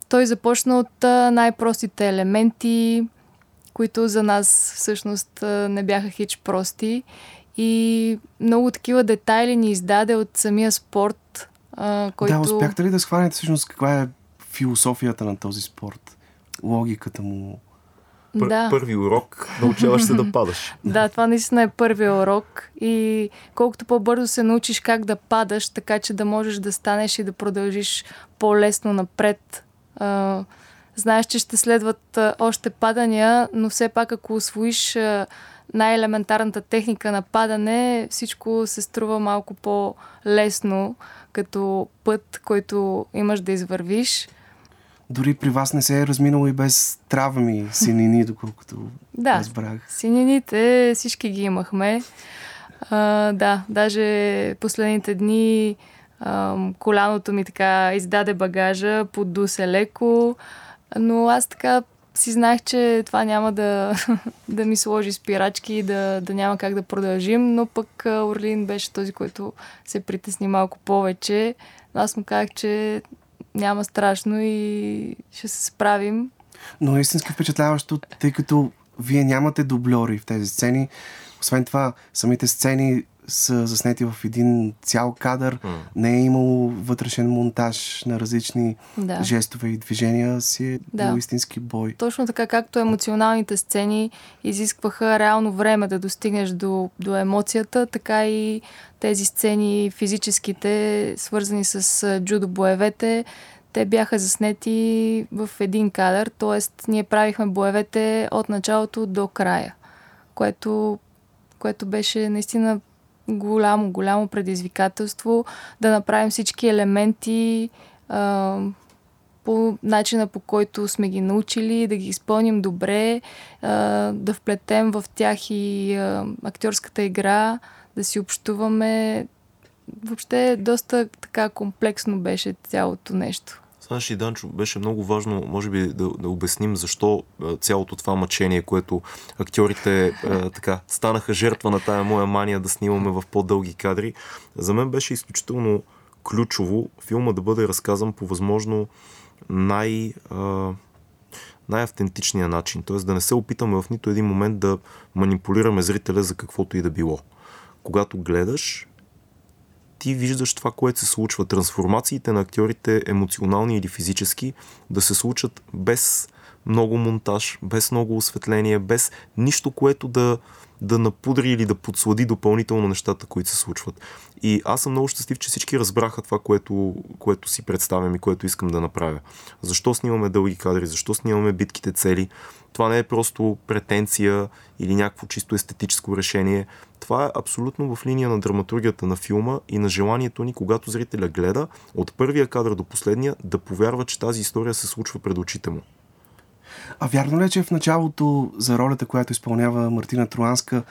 A: Той започна от най-простите елементи, които за нас всъщност не бяха хич прости. И много такива детайли ни издаде от самия спорт, който...
B: Да, успяхте ли да схванете всъщност каква е философията на този спорт? Логиката му?
C: Пър,
A: Да.
C: Първи урок, научаваш се да падаш.
A: Да, това наистина е първия урок и колкото по-бързо се научиш как да падаш, така че да можеш да станеш и да продължиш по-лесно напред. А, знаеш, че ще следват а, още падания, но все пак ако освоиш а, най-елементарната техника на падане, всичко се струва малко по-лесно като път, който имаш да извървиш.
B: Дори при вас не се е разминало и без травми, синини, доколкото
A: Да,
B: разбрах.
A: синините всички ги имахме. А, да, даже последните дни ам, коляното ми така издаде багажа, подду се леко, но аз така си знаех, че това няма да, да ми сложи спирачки и да, да няма как да продължим, но пък а, Орлин беше този, който се притесни малко повече. Но аз му казах, че няма страшно и ще се справим.
B: Но истински впечатляващо, тъй като вие нямате дубльори в тези сцени. Освен това, самите сцени са заснети в един цял кадър. Не е имало вътрешен монтаж на различни
A: Да.
B: жестове и движения. Си е
A: Да.
B: бил истински бой.
A: Точно така, както емоционалните сцени изискваха реално време да достигнеш до, до емоцията, така и тези сцени физическите, свързани с джудо боевете, те бяха заснети в един кадър, т.е. ние правихме боевете от началото до края, което, което беше наистина голямо, голямо предизвикателство да направим всички елементи а, по начина по който сме ги научили, да ги изпълним добре, а, да вплетем в тях и а, актьорската игра, да си общуваме. Въобще доста така комплексно беше цялото нещо.
C: Знаеш и Данчо, беше много важно, може би, да, да обясним защо цялото това мъчение, което актьорите а, така станаха жертва на тая моя мания да снимаме в по-дълги кадри. За мен беше изключително ключово филма да бъде разказан по възможно най- а, най-автентичния начин. Т.е. да не се опитаме в нито един момент да манипулираме зрителя за каквото и да било. Когато гледаш, ти виждаш това, което се случва. Трансформациите на актьорите, емоционални или физически, да се случат без много монтаж, без много осветление, без нищо, което да, да напудри или да подслади допълнително нещата, които се случват. И аз съм много щастлив, че всички разбраха това, което, което си представям и което искам да направя. Защо снимаме дълги кадри, защо снимаме битките цели. Това не е просто претенция или някакво чисто естетическо решение. Това е абсолютно в линия на драматургията на филма и на желанието ни, когато зрителя гледа, от първия кадър до последния, да повярва, че тази история се случва пред очите му.
B: А вярно ли е, че в началото за ролята, която изпълнява Мартина Труанска,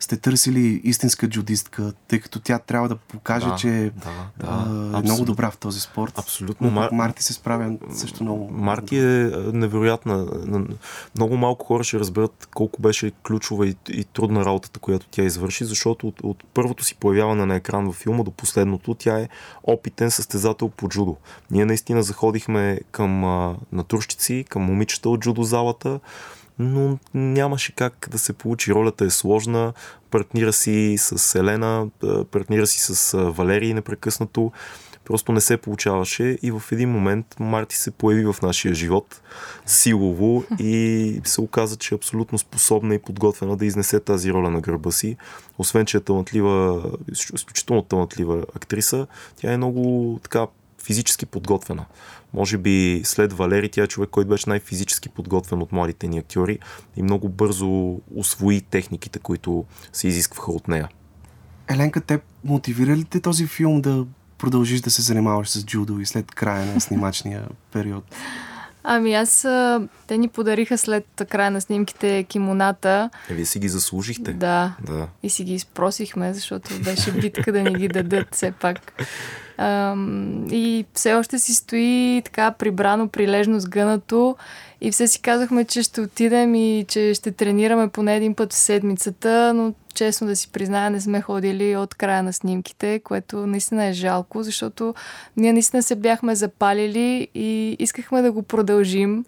B: сте търсили истинска джудистка, тъй като тя трябва да покаже,
C: Да,
B: че
C: да, да,
B: а, е много добра в този спорт.
C: Абсолютно. Мар-
B: Марти се справя също много.
C: Марти е а, невероятна. На- Много малко хора ще разберат колко беше ключова и, и трудна работата, която тя извърши, защото от, от първото си появяване на екран във филма до последното, тя е опитен състезател по джудо. Ние наистина заходихме към а, натурщици, към момичета от джудо залата, но нямаше как да се получи. Ролята е сложна, партнира си с Елена, партнира си с Валерий непрекъснато. Просто не се получаваше и в един момент Марти се появи в нашия живот силово и се оказа, че е абсолютно способна и подготвена да изнесе тази роля на гърба си. Освен, че е талантлива, изключително талантлива актриса, тя е много така физически подготвена. Може би след Валери тя е човек, който беше най-физически подготвен от младите ни актьори и много бързо освои техниките, които се изискваха от нея.
B: Еленка, те мотивира ли те този филм да продължиш да се занимаваш с джудо и след края на снимачния период?
A: Ами аз, те ни подариха след края на снимките кимоната.
C: Е, вие си ги заслужихте.
A: Да.
C: да.
A: И си ги изпросихме, защото беше битка да ни ги дадат все пак. И все още си стои така прибрано, прилежно, сгънато. И все си казахме, че ще отидем и че ще тренираме поне един път в седмицата, но честно да си призная, не сме ходили от края на снимките, което наистина е жалко, защото ние наистина се бяхме запалили и искахме да го продължим,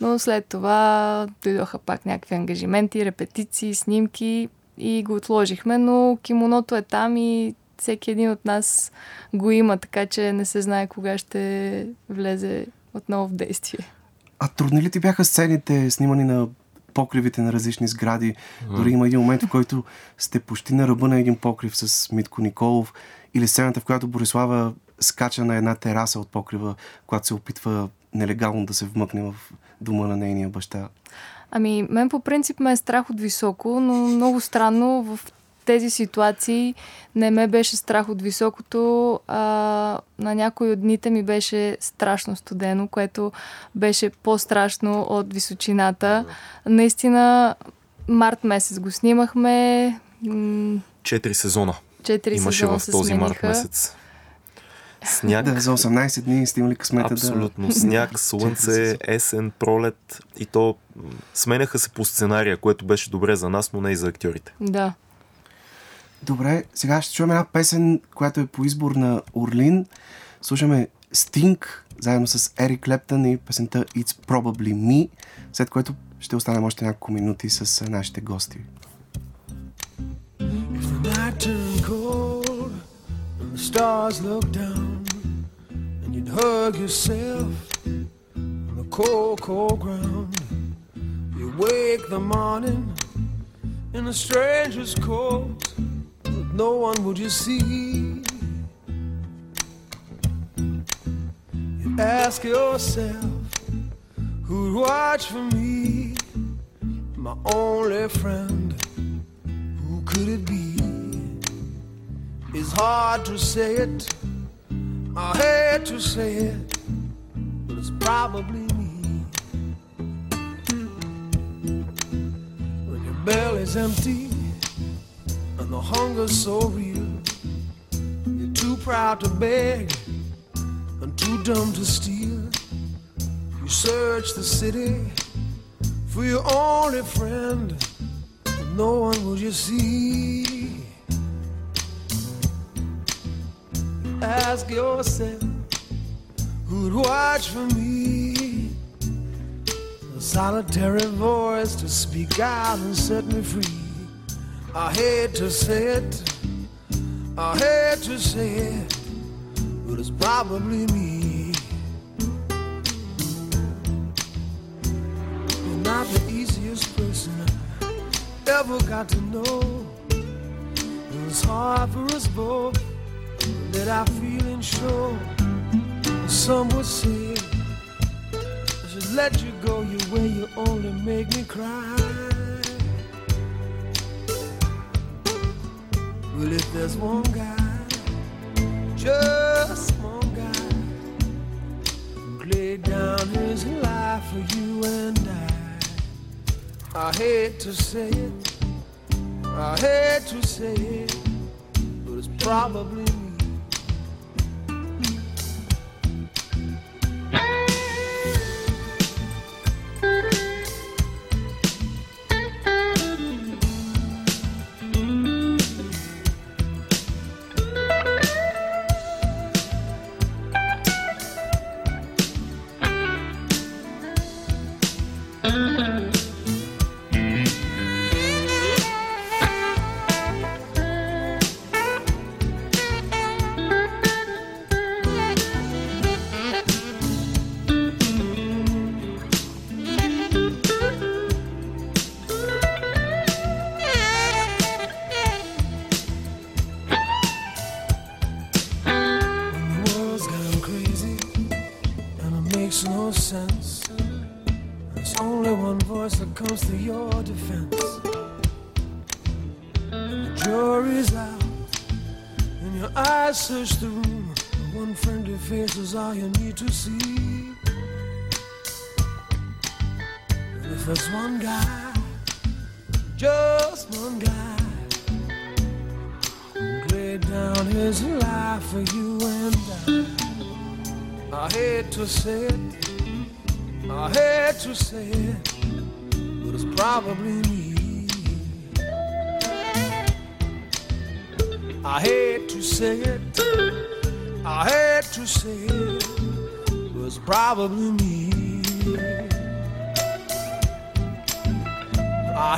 A: но след това дойдоха пак някакви ангажименти, репетиции, снимки и го отложихме, но кимоното е там и всеки един от нас го има, така че не се знае кога ще влезе отново в действие.
B: А трудни ли ти бяха сцените, снимани на покривите на различни сгради? Дори има един момент, в който сте почти на ръба на един покрив с Митко Николов или сцената, в която Борислава скача на една тераса от покрива, когато се опитва нелегално да се вмъкне в дома на нейния баща.
A: Ами, мен по принцип ме е страх от високо, но много странно в тези ситуации не ме беше страх от високото, а на някои от дните ми беше страшно студено, което беше по-страшно от височината. Наистина, март месец го снимахме,
C: Четири сезона
A: четири
C: имаше
A: сезона
C: в
A: се
C: този март месец. Сняг,
B: Да, за 18 дни сте имали късмета
C: абсолютно. Сняг, слънце, есен, пролет и то сменяха се по сценария, което беше добре за нас, но не и за актьорите.
A: Да.
B: Добре, сега ще чуем една песен, която е по избор на Орлин. Слушаме Стинг, заедно с Ерик Клептън и песента It's Probably Me, след което ще останем още няколко минути с нашите гости.
D: Cold the stars looked down, and you'd hug yourself on the cold, cold ground, you wake the morning in a stranger's but no one would you see. You ask yourself, who'd watch for me, my only friend? Who could it be? It's hard to say it. I hate to say it, but it's probably me. When your belly's empty the hunger's so real, you're too proud to beg and too dumb to steal. You search the city for your only friend no one will you see. Ask yourself, who'd watch for me? A solitary voice to speak out and set me free. I hate to say it, I hate to say it, but it's probably me. You're not the easiest person ever got to know. It was hard for us both that I feel and show. Some would say I should let you go your way, you only make me cry. Well, if there's one guy, just one guy, who laid down his life for you and I. I hate to say it, I hate to say it, but it's probably there's one guy, just one guy who laid down his life for you and I. I hate to say it, I hate to say it, but it's probably me. I hate to say it, I hate to say it, but it's probably me.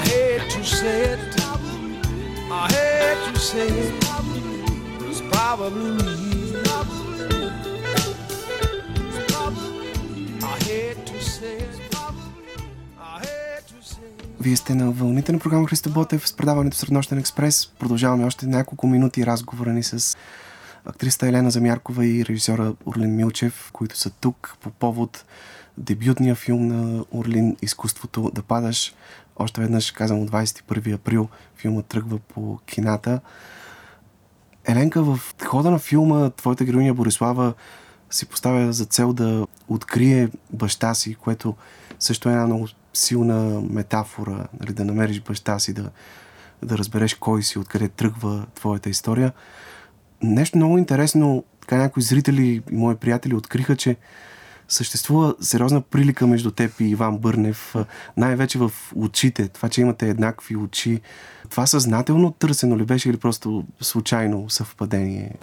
D: Hate to say it. I hate to say it. It's probably me. I hate to say it.
B: Вие сте на вълните на програма Христо Ботев с предаването Среднощен експрес. Продължаваме още няколко минути разговора ни с актрисата Елена Замяркова и режисьора Орлин Милчев, които са тук по повод дебютния филм на Орлин Изкуството да падаш. Още веднъж казвам от 21 април филмът тръгва по кината. Еленка, в хода на филма твоята героиня Борислава си поставя за цел да открие баща си, което също е една много силна метафора, нали, да намериш баща си, да, да разбереш кой си, откъде тръгва твоята история. Нещо много интересно, така някои зрители и мои приятели откриха, че съществува сериозна прилика между теб и Иван Бърнев, най-вече в очите, това, че имате еднакви очи. Това съзнателно търсено ли беше или просто случайно съвпадение?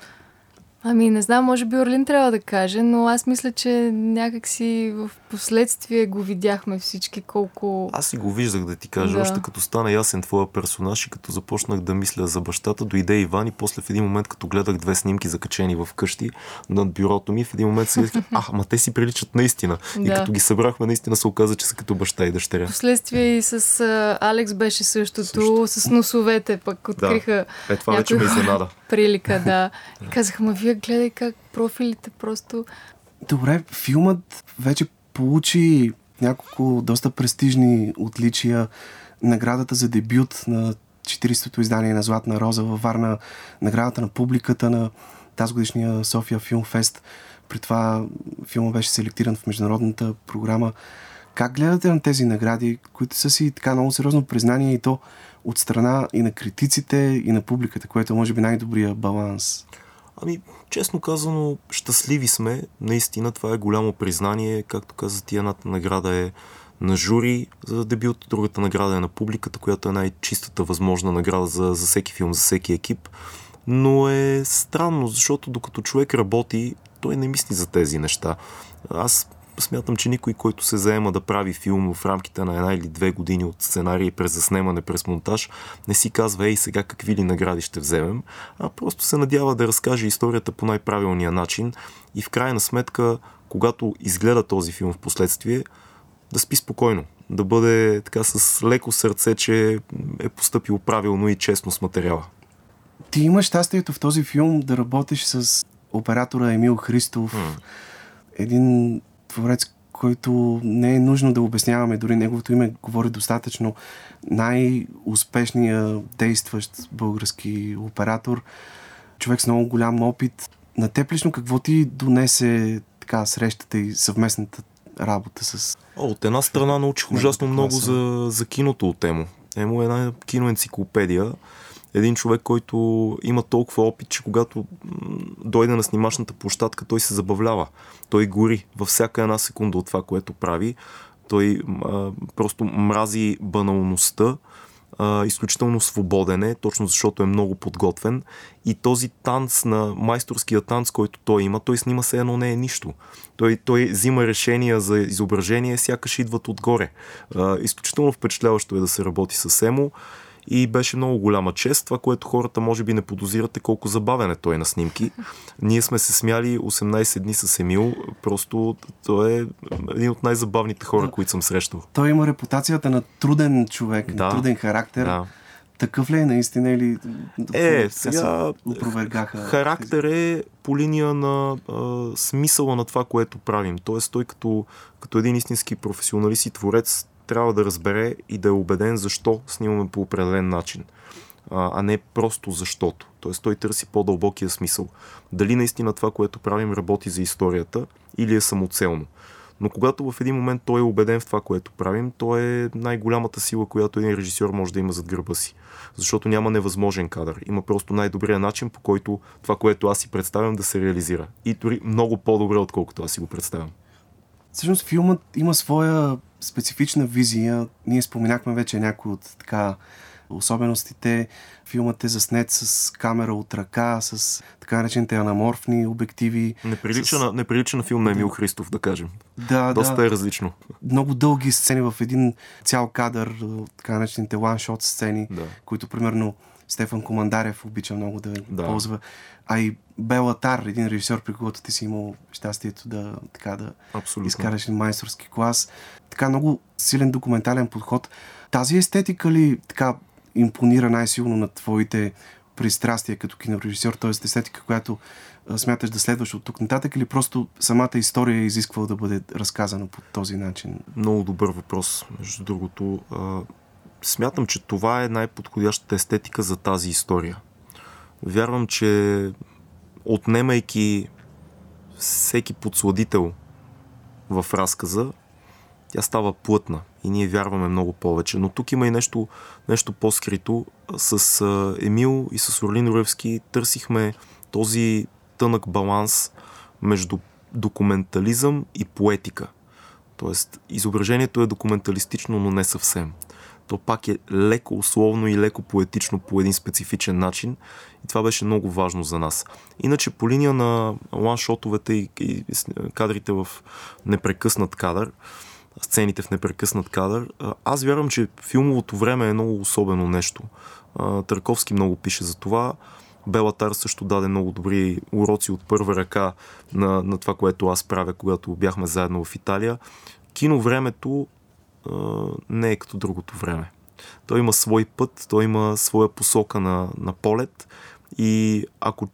A: Ами, не знам, може би Орлин трябва да каже, но аз мисля, че някакси в последствие го видяхме всички колко...
C: Аз си го виждах да ти кажа,
A: Да.
C: още като стана ясен твоя персонаж и като започнах да мисля за бащата, дойде Иван и после в един момент, като гледах две снимки закачени в къщи над бюрото ми, в един момент си казах, а, ма те си приличат наистина. И
A: Да.
C: като ги събрахме, наистина се оказа, че са като баща и дъщеря.
A: Последствие и с а, Алекс беше същото,
C: Също.
A: с носовете пък откриха
C: Е, това вече ме изненада.
A: прилика, да. И казах, ма вие гледай как профилите просто...
B: Добре, филмът вече получи няколко доста престижни отличия. Наградата за дебют на 40-то издание на Златна роза във Варна, наградата на публиката на тази годишния София Филм Фест. При това филма беше селектиран в международната програма. Как гледате на тези награди, които са си така много сериозно признание и то от страна и на критиците, и на публиката, което е може би най-добрия баланс?
C: Ами, честно казано, щастливи сме. Наистина, това е голямо признание. Както каза ти, едната награда е на жури за дебют, другата награда е на публиката, която е най-чистата възможна награда за, за всеки филм, за всеки екип. Но е странно, защото докато човек работи, той не мисли за тези неща. Аз смятам, че никой, който се заема да прави филм в рамките на една или две години от сценарий през заснемане, през монтаж, не си казва, ей сега какви ли награди ще вземем, а просто се надява да разкаже историята по най-правилния начин и в крайна сметка, когато изгледа този филм в последствие, да спи спокойно, да бъде така с леко сърце, че е поступил правилно и честно с материала.
B: Ти имаш щастието в този филм да работиш с оператора Емил Христов, един творец, който не е нужно да обясняваме, дори неговото име говори достатъчно. Най-успешният действащ български оператор, човек с много голям опит. На теб лично какво ти донесе така срещата и съвместната работа с...
C: О, от една страна научих ужасно много за, за киното от Емо. Емо е една киноенциклопедия. Един човек, който има толкова опит, че когато дойде на снимачната площадка, той се забавлява. Той гори във всяка една секунда от това, което прави. Той а, просто мрази баналността, а, изключително свободен е, точно защото е много подготвен. И този танц на майсторския танц, който той има, той снима се едно не е нищо. Той, той взима решения за изображение, сякаш идват отгоре. А, изключително впечатляващо е да се работи с Емо и беше много голяма чест. Това, което хората може би не подозират е колко забавен е той на снимки. Ние сме се смяли 18 дни с Емил. Просто той е един от най-забавните хора, които съм срещал.
B: Той има репутацията на труден човек,
C: Да.
B: на труден характер.
C: Да.
B: Такъв ли е наистина или...
C: Е, сега
B: се опровергаха
C: характер е по линия на а, смисъла на това, което правим. Тоест той като, като един истински професионалист и творец трябва да разбере и да е убеден защо снимаме по определен начин, а, не просто защото. Тоест той търси по-дълбокия смисъл. Дали наистина това, което правим, работи за историята или е самоцелно. Но когато в един момент той е убеден в това, което правим, то е най-голямата сила, която един режисьор може да има зад гърба си. Защото няма невъзможен кадър. Има просто най-добрия начин, по който това, което аз си представям, да се реализира. И дори много по-добре, отколкото аз си го представям.
B: Всъщност филмът има своя специфична визия. Ние споменахме вече някои от така особеностите. Филмът е заснет с камера от ръка, с така наречените анаморфни обективи.
C: Не прилича,
B: с...
C: на, не прилича на филм на Емил Христов, да кажем.
B: Да,
C: Доста
B: да.
C: е различно.
B: Много дълги сцени в един цял кадър, така наречените one-shot сцени,
C: Да.
B: които примерно Стефан Командарев обича много да,
C: Да.
B: ползва. А и Бела Тар, един режисьор, при когото ти си имал щастието да, така, да
C: Абсолютно.
B: изкараш майсторски клас. Така много силен документален подход. Тази естетика ли така импонира най-силно на твоите пристрастия като кинорежисьор, т.е. естетика, която смяташ да следваш от тук нататък или просто самата история е изисквала да бъде разказана по този начин?
C: Много добър въпрос, между другото. Смятам, че това е най-подходящата естетика за тази история. Вярвам, че отнемайки всеки подсладител в разказа, тя става плътна и ние вярваме много повече. Но тук има и нещо, нещо по-скрито. С Емил и с Орлин Ревски търсихме този тънък баланс между документализъм и поетика. Тоест, изображението е документалистично, но не съвсем. То пак е леко условно и леко поетично по един специфичен начин. И това беше много важно за нас. Иначе по линия на ланшотовете и, и с- кадрите в непрекъснат кадър, сцените в непрекъснат кадър, аз вярвам, че филмовото време е много особено нещо. Търковски много пише за това. Белатар също даде много добри уроци от първа ръка на, на това, което аз правя, когато бяхме заедно в Италия. Киновремето не е като другото време. Той има свой път, той има своя посока на, на полет и ако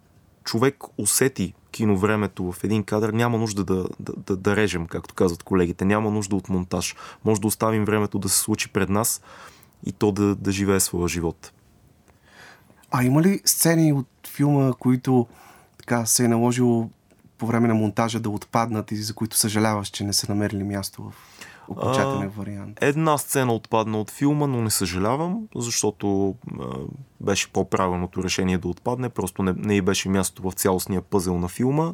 C: човек усети киновремето в един кадър, няма нужда да, да, да, да режем, както казват колегите. Няма нужда от монтаж. Може да оставим времето да се случи пред нас и то да, да живее своя живот.
B: А има ли сцени от филма, които така се е наложило по време на монтажа да отпаднат и за които съжаляваш, че не са намерили място в окончателен вариант?
C: Една сцена отпадна от филма, но не съжалявам, защото а, беше по-правилното решение да отпадне. Просто не, не й беше място в цялостния пъзел на филма.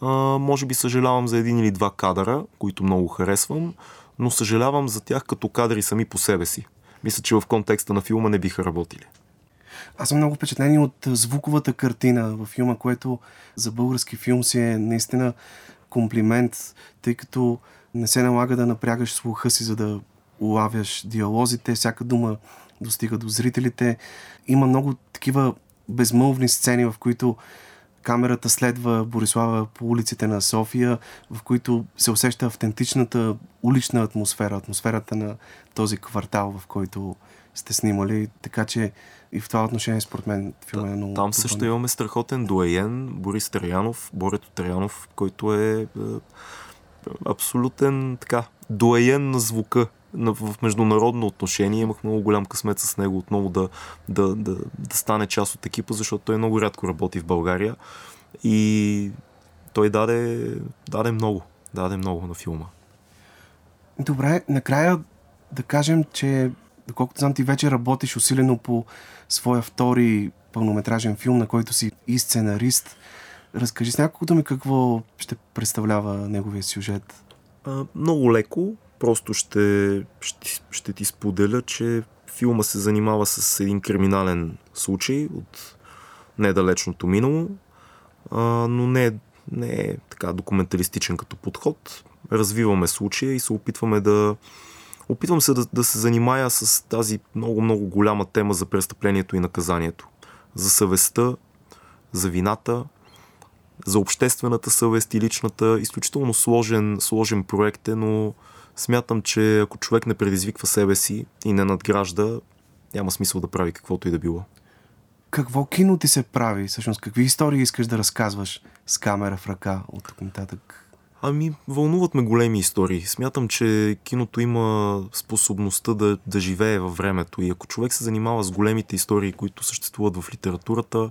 C: А, може би съжалявам за един или два кадъра, които много харесвам, но съжалявам за тях като кадри сами по себе си. Мисля, че в контекста на филма не биха работили.
B: Аз съм много впечатлен и от звуковата картина в филма, което за български филм си е наистина комплимент, тъй като не се налага да напрягаш слуха си, за да улавяш диалозите, всяка дума достига до зрителите. Има много такива безмълвни сцени, в които камерата следва Борислава по улиците на София, в които се усеща автентичната улична атмосфера, атмосферата на този квартал, в който сте снимали. Така че и в това отношение, според мен, филмът е много
C: Там също имаме страхотен дуаен, Борис Траянов, Борето Траянов, който е, е абсолютен така, дуаен на звука в международно отношение. Имах много голям късмет с него отново да, да, да, да стане част от екипа, защото той много рядко работи в България и той даде, даде много. Даде много на филма.
B: Добре, накрая да кажем, че доколкото знам, ти вече работиш усилено по своя втори пълнометражен филм, на който си и сценарист. Разкажи с няколко думи какво ще представлява неговия сюжет.
C: А, много леко, просто ще, ще, ще ти споделя, че филма се занимава с един криминален случай от недалечното минало, а, но не, не е така документалистичен като подход. Развиваме случая и се опитваме да. Опитвам се да, да се занимая с тази много-много голяма тема за престъплението и наказанието. За съвестта, за вината, за обществената съвест и личната. Изключително сложен, сложен проект е, но смятам, че ако човек не предизвиква себе си и не надгражда, няма смисъл да прави каквото и да било.
B: Какво кино ти се прави? Всъщност, какви истории искаш да разказваш с камера в ръка от тук нататък?
C: Ами, вълнуват ме големи истории. Смятам, че киното има способността да, да живее във времето. И ако човек се занимава с големите истории, които съществуват в литературата,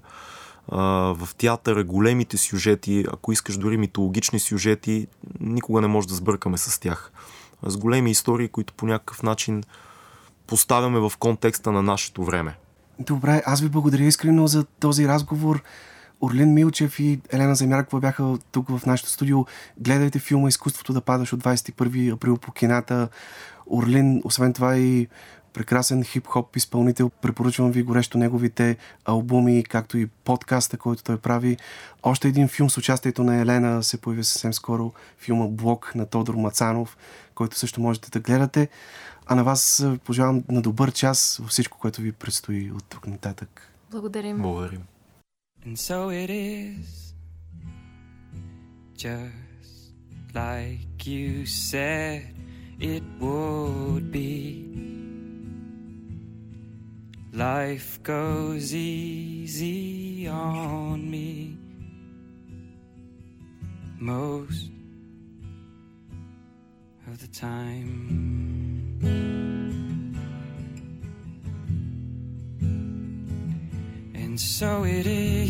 C: в театъра, големите сюжети, ако искаш дори митологични сюжети, никога не може да сбъркаме с тях. С големи истории, които по някакъв начин поставяме в контекста на нашето време.
B: Добре, аз ви благодаря искрено за този разговор. Орлин Милчев и Елена Замяркова бяха тук в нашото студио. Гледайте филма Изкуството да падаш от 21 април по кината. Орлин, освен това и прекрасен хип-хоп изпълнител. Препоръчвам ви горещо неговите албуми, както и подкаста, който той прави. Още един филм с участието на Елена се появи съвсем скоро. Филма Блок на Тодор Мацанов, който също можете да гледате. А на вас е, пожелавам на добър час във всичко, което ви предстои от тук нататък.
A: Благодарим.
C: Благодарим.
H: And so it is, just like you said it would be. Life goes easy on me most of the time. And so it is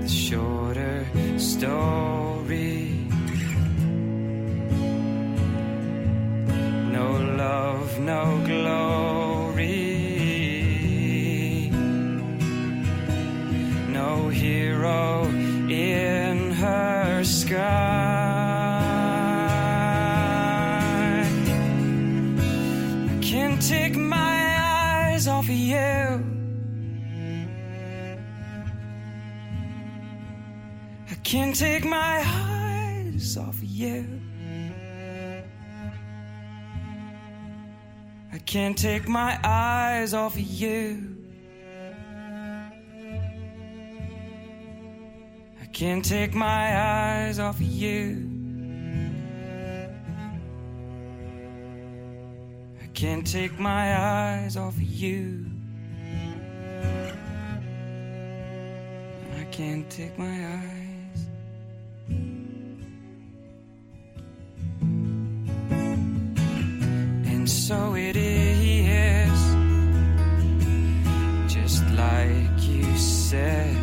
H: the shorter story. No love, no glory. No hero in her sky. I can't take my eyes off of you. I can't take my eyes off of you. Can't take my eyes off of you. I can't take my eyes off of you. I can't take my eyes off of you. I can't take my eyes. And so it said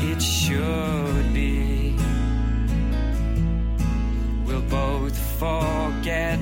H: it should be. We'll both forget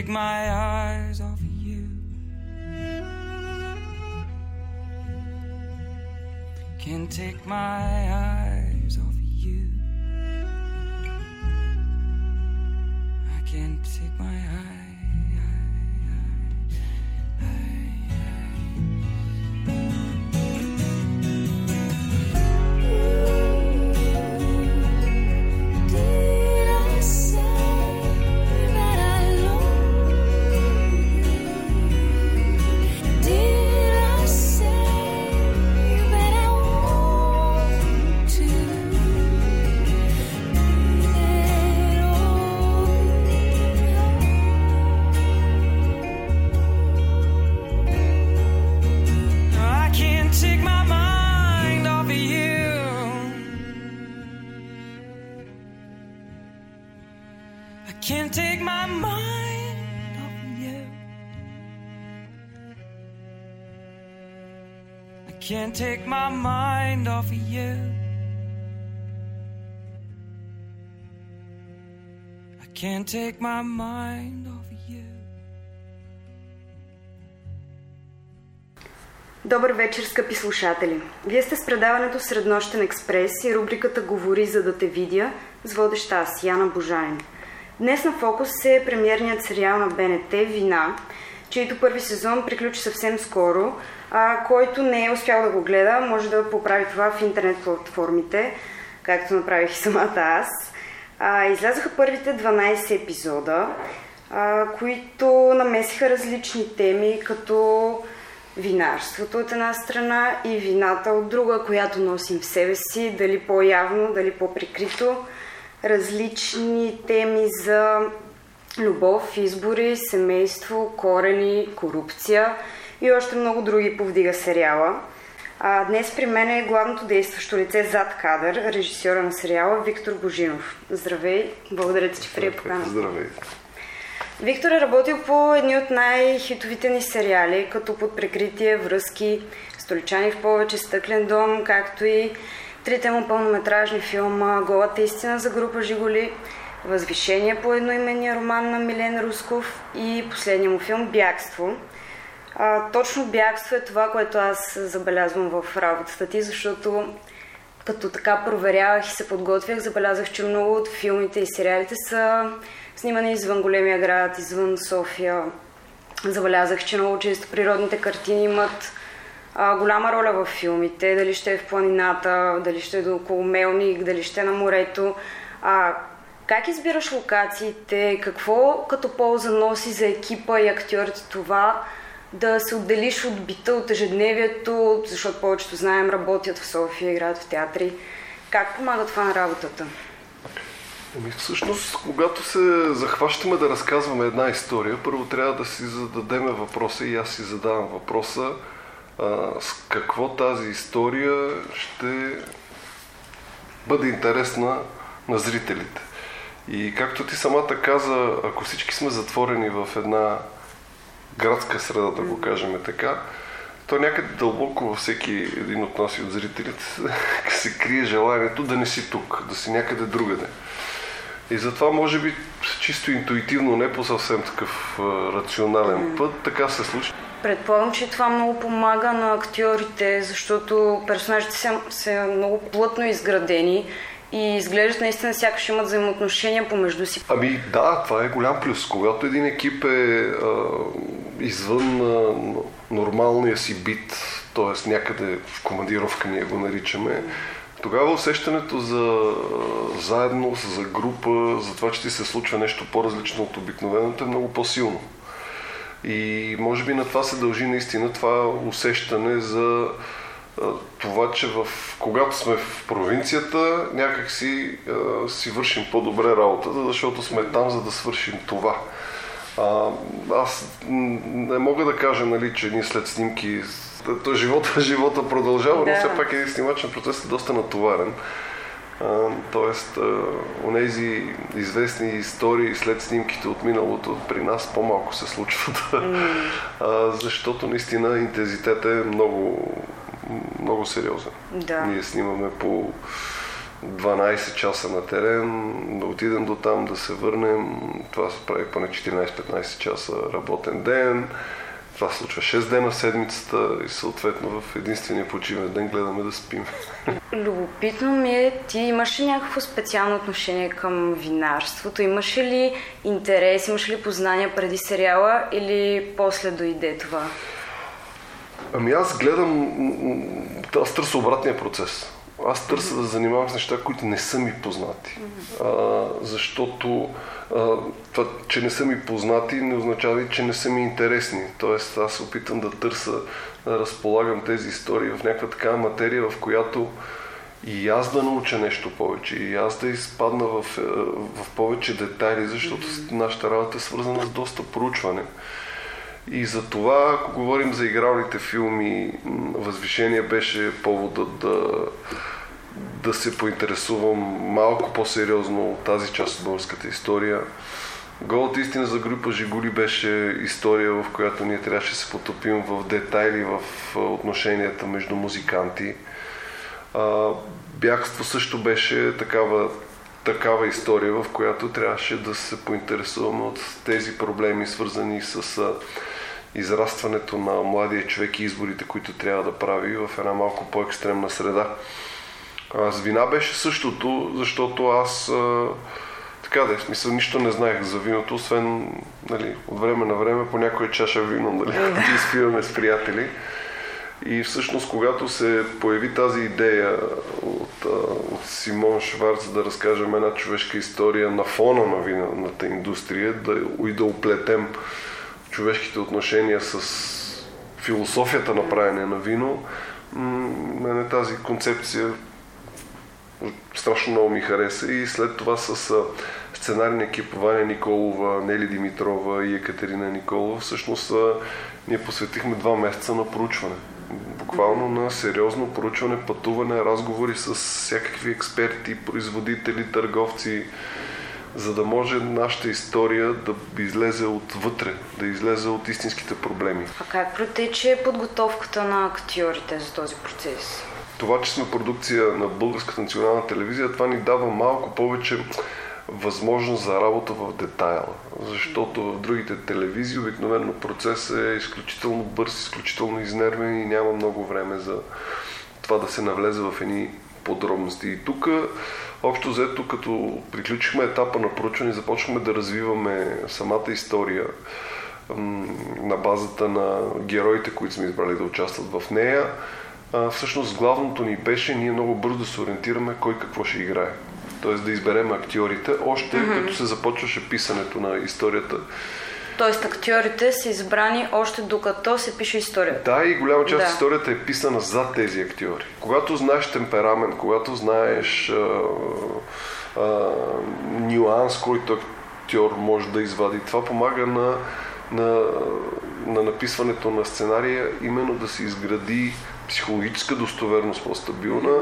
H: take my eyes off you. Can't take my eyes can't take my mind off of you. I can't take my mind off of you.
I: Добър вечер, скъпи слушатели! Вие сте с предаването Среднощен експрес и рубриката Говори за да те видя с водеща аз, Яна Божанин. Днес на фокус е премиерният сериал на БНТ Вина, чието първи сезон приключи съвсем скоро, а който не е успял да го гледа, може да поправи това в интернет платформите, както направих и самата аз. А, излязоха първите 12 епизода, а, които намесиха различни теми, като винарството от една страна и вината от друга, която носим в себе си, дали по-явно, дали по-прикрито. Различни теми за любов, избори, семейство, корени, корупция и още много други повдига сериала. А, днес при мен е главното действащо лице зад кадър, режисьора на сериала Виктор Божинов. Здравей, благодаря ти, че прие покана.
J: Здравей.
I: Виктор е работил по едни от най-хитовите ни сериали, като под прикритие, връзки, столичани в повече, стъклен дом, както и трите му пълнометражни филма Голата истина за група Жиголи, Възвишение по едноименния роман на Милен Русков и последния му филм Бягство. А, точно бягство е това, което аз забелязвам в работата ти, защото като така проверявах и се подготвях, забелязах, че много от филмите и сериалите са снимани извън големия град, извън София. Забелязах, че много често природните картини имат а, голяма роля в филмите, дали ще е в планината, дали ще е до около Мелник, дали ще е на морето. А, как избираш локациите? Какво като полза носи за екипа и актьорите това да се отделиш от бита, от ежедневието, защото повечето знаем работят в София, играят в театри. Как помага това на работата?
J: Ами всъщност, когато се захващаме да разказваме една история, първо трябва да си зададем въпроса и аз си задавам въпроса а, с какво тази история ще бъде интересна на зрителите. И както ти самата каза, ако всички сме затворени в една градска среда, да го кажем така, то някъде дълбоко във всеки един от нас и от зрителите се крие желанието да не си тук, да си някъде другаде. И затова може би чисто интуитивно, не по съвсем такъв рационален път, така се случи.
I: Предполагам, че това много помага на актьорите, защото персонажите са, са много плътно изградени и изглеждат наистина сякаш имат взаимоотношения помежду си.
J: Ами да, това е голям плюс. Когато един екип е а, извън а, нормалния си бит, т.е. някъде в командировка ние го наричаме, тогава усещането за заедност, за група, за това, че ти се случва нещо по-различно от обикновеното е много по-силно. И може би на това се дължи наистина това усещане за това, че в, когато сме в провинцията, някак си, а, си вършим по-добре работата, защото сме там, за да свършим това. А, аз не мога да кажа, нали, че ние след снимки, то живота, живота продължава,
I: Да.
J: но все пак един снимачен процес е доста натоварен. А, Тоест, онези известни истории след снимките от миналото при нас по-малко се случват. А, защото наистина интензитетът е много, много сериозен.
I: Да.
J: Ние снимаме по 12 часа на терен, да отидем до там, да се върнем. Това се прави поне 14-15 часа работен ден. Това се случва 6 дена в седмицата и съответно в единствения почивен ден гледаме да спим.
I: Любопитно ми е, ти имаш ли някакво специално отношение към винарството? Имаш ли интерес, имаш ли познания преди сериала или после дойде това?
J: Ами аз гледам, аз търся обратния процес. Аз търся да занимавам с неща, които не са ми познати. А, защото а, това, че не са ми познати, не означава и, че не са ми интересни. Тоест аз се опитам да търся, да разполагам тези истории в някаква такава материя, в която и аз да науча нещо повече, и аз да изпадна в, е, в повече детайли, защото нашата работа е свързана с доста проучване. И за това, ако говорим за игралните филми, Възвишение беше повода да, да се поинтересувам малко по-сериозно тази част от българската история. Голата истина за група Жигули беше история, в която ние трябваше да се потопим в детайли в отношенията между музиканти. Бягство също беше такава, такава история, в която трябваше да се поинтересуваме от тези проблеми, свързани с израстването на младия човек и изборите, които трябва да прави в една малко по-екстремна среда. С вина беше същото, защото аз така да е, в смисъл нищо не знаех за виното, освен нали, от време на време по някоя чаша вино, нали, да изпиваме с приятели. И всъщност, когато се появи тази идея от, от Симон Шварц да разкажем една човешка история на фона на вината индустрия да, и да оплетем човешките отношения с философията на правене на вино, мене тази концепция страшно много ми хареса и след това с сценарния екип Ваня Николова, Нели Димитрова и Екатерина Николова всъщност ние посветихме два месеца на проучване. Буквално на сериозно проучване, пътуване, разговори с всякакви експерти, производители, търговци, за да може нашата история да излезе отвътре, да излезе от истинските проблеми.
I: А как протече подготовката на актьорите за този процес?
J: това, че сме продукция на Българската национална телевизия, това ни дава малко повече възможност за работа в детайла. Защото в другите телевизии обикновено процесът е изключително бърз, изключително изнервен и няма много време за това да се навлезе в едни подробности. И тук, общо взето, като приключихме етапа на проучване, започнахме да развиваме самата история на базата на героите, които сме избрали да участват в нея. Всъщност главното ни беше ние много бързо да се ориентираме кой какво ще играе. Тоест да изберем актьорите, още mm-hmm. като се започваше писането на историята.
I: Тоест актьорите са избрани още докато се пише историята.
J: Да, и голяма част
I: Да.
J: от историята е писана за тези актьори. Когато знаеш темперамент, когато знаеш а, а, нюанс, който актьор може да извади, това помага на, на, на написването на сценария именно да се изгради психологическа достоверност по-стабилна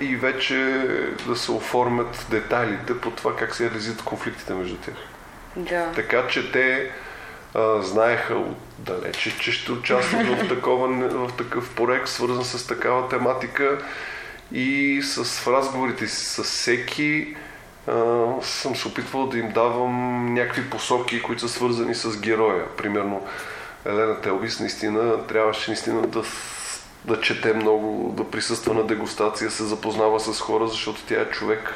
J: и вече да се оформят детайлите по това как се реализират конфликтите между тях.
I: Да.
J: Така че те а, знаеха отдалече, че ще участват в, такова, в такъв проект, свързан с такава тематика и с в разговорите си с всеки а, съм се опитвал да им давам някакви посоки, които са свързани с героя. Примерно Елена Телбис наистина трябваше наистина да, да чете много, да присъства на дегустация, се запознава с хора, защото тя е човек,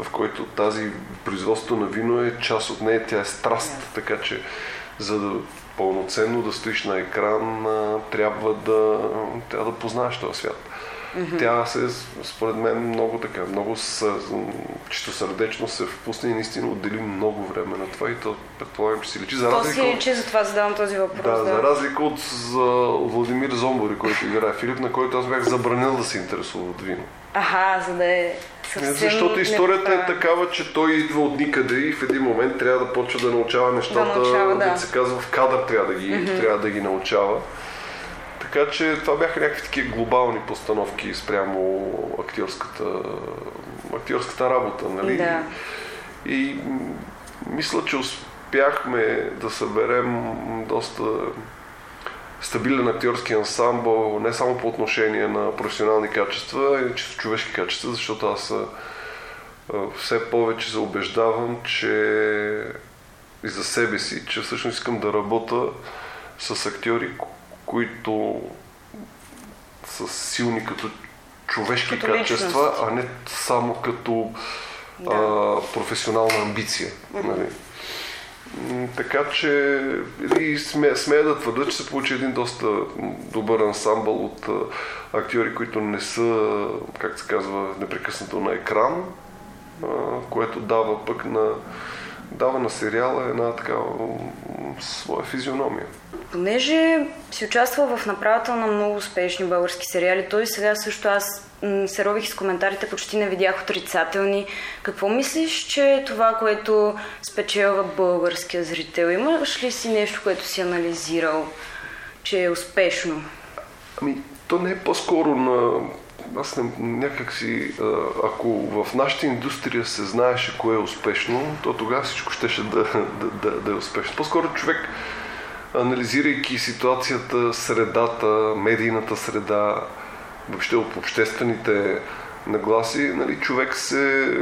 J: в който тази производство на вино е част от нея, тя е страст, така че за да пълноценно да стоиш на екран, трябва да, трябва да познаеш този свят. Тя се, според мен, много така, много съ, чисто сърдечно се впусне и наистина отдели много време на това и то предполагам, че си личи. За
I: То
J: разлика
I: си
J: от-
I: личи, затова задавам този въпрос.
J: да, за разлика от за Владимир Зомбори, който играе Филип, на който аз бях забранил да се интересува от вино.
I: Аха, за да е съвсем...
J: Защото историята е
I: неправилно.
J: такава, че той идва от никъде и в един момент трябва да почва да научава нещата,
I: Да научава, да.
J: се казва в кадър трябва да ги, трябва да ги научава. Така че това бяха някакви такива глобални постановки спрямо актьорската, актьорската работа. Нали?
I: Да.
J: И мисля, че успяхме да съберем доста стабилен актьорски ансамбъл, не само по отношение на професионални качества, и чисто човешки качества, защото аз все повече се убеждавам, че и за себе си, че всъщност искам да работя с актьори, които са силни като човешки
I: Като
J: качества,
I: личност.
J: а не само като
I: Да.
J: а, професионална амбиция. Нали? Така че и сме, смея да твърда, че се получи един доста добър ансамбъл от а, актьори, които не са, как се казва, непрекъснато на екран, а, което дава пък на, дава на сериала една такава своя физиономия.
I: Понеже си участвал в направата на много успешни български сериали, той сега също аз се рових с коментарите, почти не видях отрицателни. Какво мислиш, че е това, което спечелва българския зрител? Имаш ли си нещо, което си анализирал, че е успешно?
J: Ами, то не е по-скоро на... Аз не, някак си, а, ако в нашата индустрия се знаеше кое е успешно, то тогава всичко щеше да, да, да, да е успешно. По-скоро човек, анализирайки ситуацията, средата, медийната среда, въобще обществените нагласи, нали, човек се,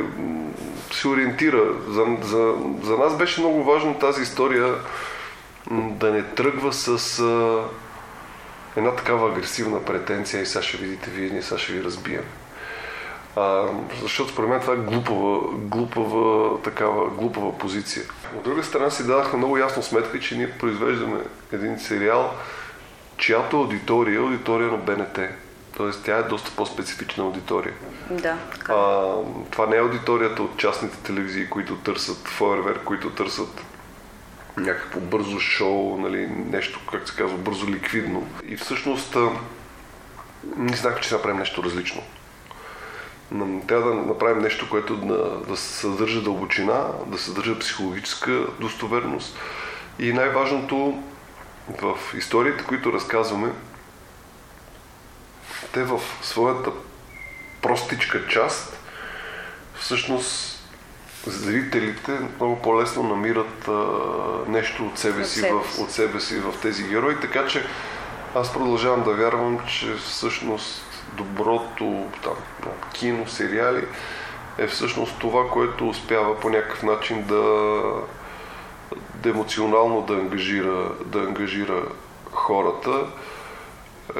J: се ориентира. За, за, за нас беше много важно тази история да не тръгва с а, една такава агресивна претенция и сега ще видите вие, ние сега ще ви разбием. А, защото според мен това е глупава, глупава, такава, глупава позиция. От друга страна си дадахме много ясно сметка, че ние произвеждаме един сериал чиято аудитория е аудитория на БНТ. Тоест тя е доста по-специфична аудитория.
I: Да, така.
J: А, това не е аудиторията от частните телевизии, които търсят фойерверк, които търсят някакво бързо шоу, нали, нещо, как се казва, бързо ликвидно. И всъщност а, ние знаехме, че ще направим нещо различно. Трябва да направим нещо, което да, да съдържа дълбочина, да съдържа психологическа достоверност. И най-важното в историите, които разказваме, те в своята простичка част, всъщност зрителите много по-лесно намират а, нещо от себе,
I: От
J: си
I: себе
J: в, от себе си в тези герои, така че аз продължавам да вярвам, че всъщност доброто там, кино, сериали е всъщност това, което успява по някакъв начин да, да емоционално да ангажира, да ангажира хората.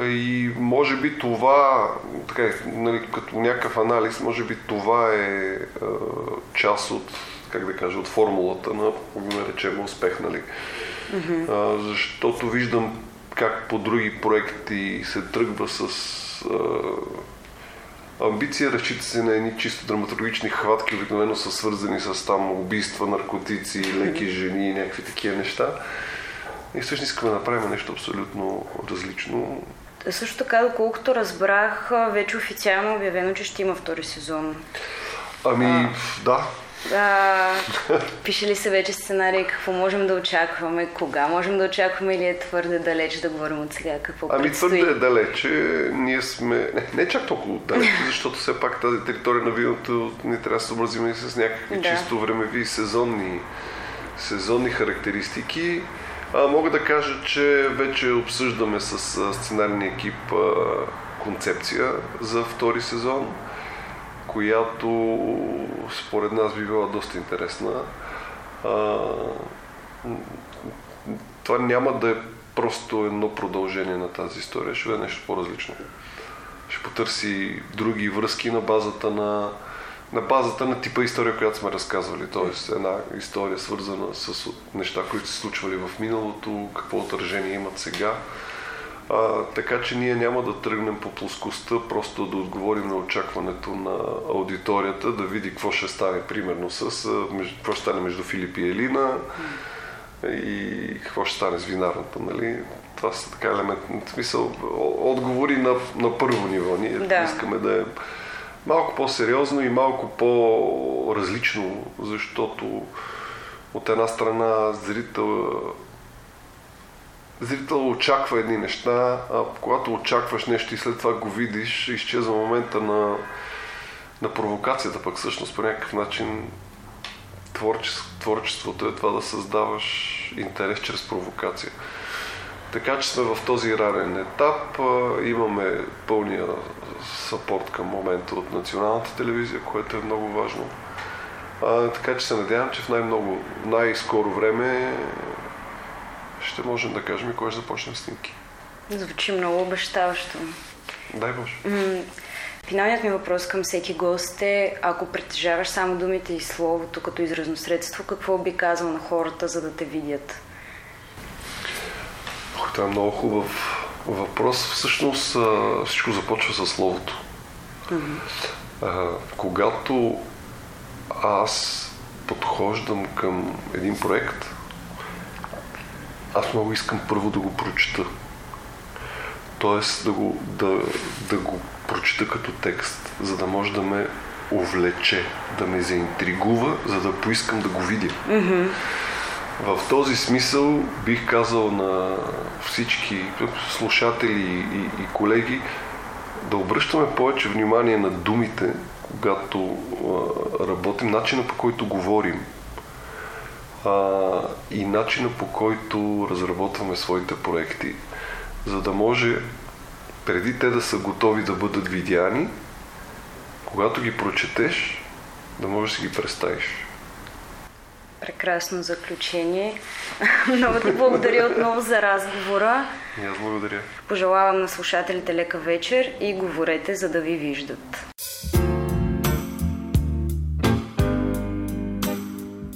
J: И може би това, така, нали, като някакъв анализ, може би това е, е част от, как да кажа, от формулата на, наречем, успех, нали? А, защото виждам как по други проекти се тръгва с а, амбиция, разчита се на едни чисто драматургични хватки, обикновено са свързани с там убийства, наркотици, леки жени и някакви такива неща. И всъщност искаме да направим нещо абсолютно различно.
I: Също така, доколкото разбрах, а, вече официално е обявено, че ще има втори сезон.
J: Ами, да,
I: А, пише ли се вече сценарий, какво можем да очакваме, кога можем да очакваме или е твърде далеч да говорим от сега какво
J: Ами
I: предстои?
J: твърде е далече. Ние сме... Не, не чак толкова далече, защото все пак тази територия на виното не трябва да се съобразим и с някакви
I: Да.
J: чисто времеви сезонни, сезонни характеристики. А, мога да кажа, че вече обсъждаме с сценарния екип а, концепция за втори сезон, която според нас би била доста интересна. А, това няма да е просто едно продължение на тази история, ще бъде нещо по-различно. Ще потърси други връзки на базата на, на базата на типа история, която сме разказвали. Тоест една история свързана с неща, които се случвали в миналото, какво отражение имат сега. А, така че ние няма да тръгнем по плоскостта, просто да отговорим на очакването на аудиторията, да види какво ще стане примерно с, какво ще стане между Филип и Елина и какво ще стане с винарната, нали? Това са така елемент, смисъл, отговори на, на първо ниво. Ние
I: Да.
J: искаме да е малко по-сериозно и малко по-различно, защото от една страна зрител зрител очаква едни неща, а когато очакваш нещо и след това го видиш, изчезва момента на, на провокацията, пък всъщност по някакъв начин творчес- творчеството е това да създаваш интерес чрез провокация. Така че сме в този ранен етап. Имаме пълния сапорт към момента от националната телевизия, което е много важно. А, така че се надявам, че в най-много, най-скоро време ще можем да кажем и кой ще започнем снимки.
I: Звучи много обещаващо.
J: Дай Боже.
I: М, Финалният ми въпрос към всеки гост е, ако притежаваш само думите и словото като изразно средство, какво би казал на хората, за да те видят?
J: Това е много хубав въпрос. Всъщност всичко започва с словото. А, когато аз подхождам към един проект, аз много искам първо да го прочета. Тоест да го, да, да го прочета като текст, за да може да ме увлече, да ме заинтригува, за да поискам да го видя. В този смисъл бих казал на всички слушатели и, и колеги да обръщаме повече внимание на думите, когато а, работим, начина по който говорим а, и начина по който разработваме своите проекти, за да може преди те да са готови да бъдат видяни, когато ги прочетеш, да можеш да си ги представиш.
I: Прекрасно заключение. Много ти благодаря отново за разговора.
J: И аз благодаря.
I: Пожелавам на слушателите лека вечер и говорете, за да ви виждат.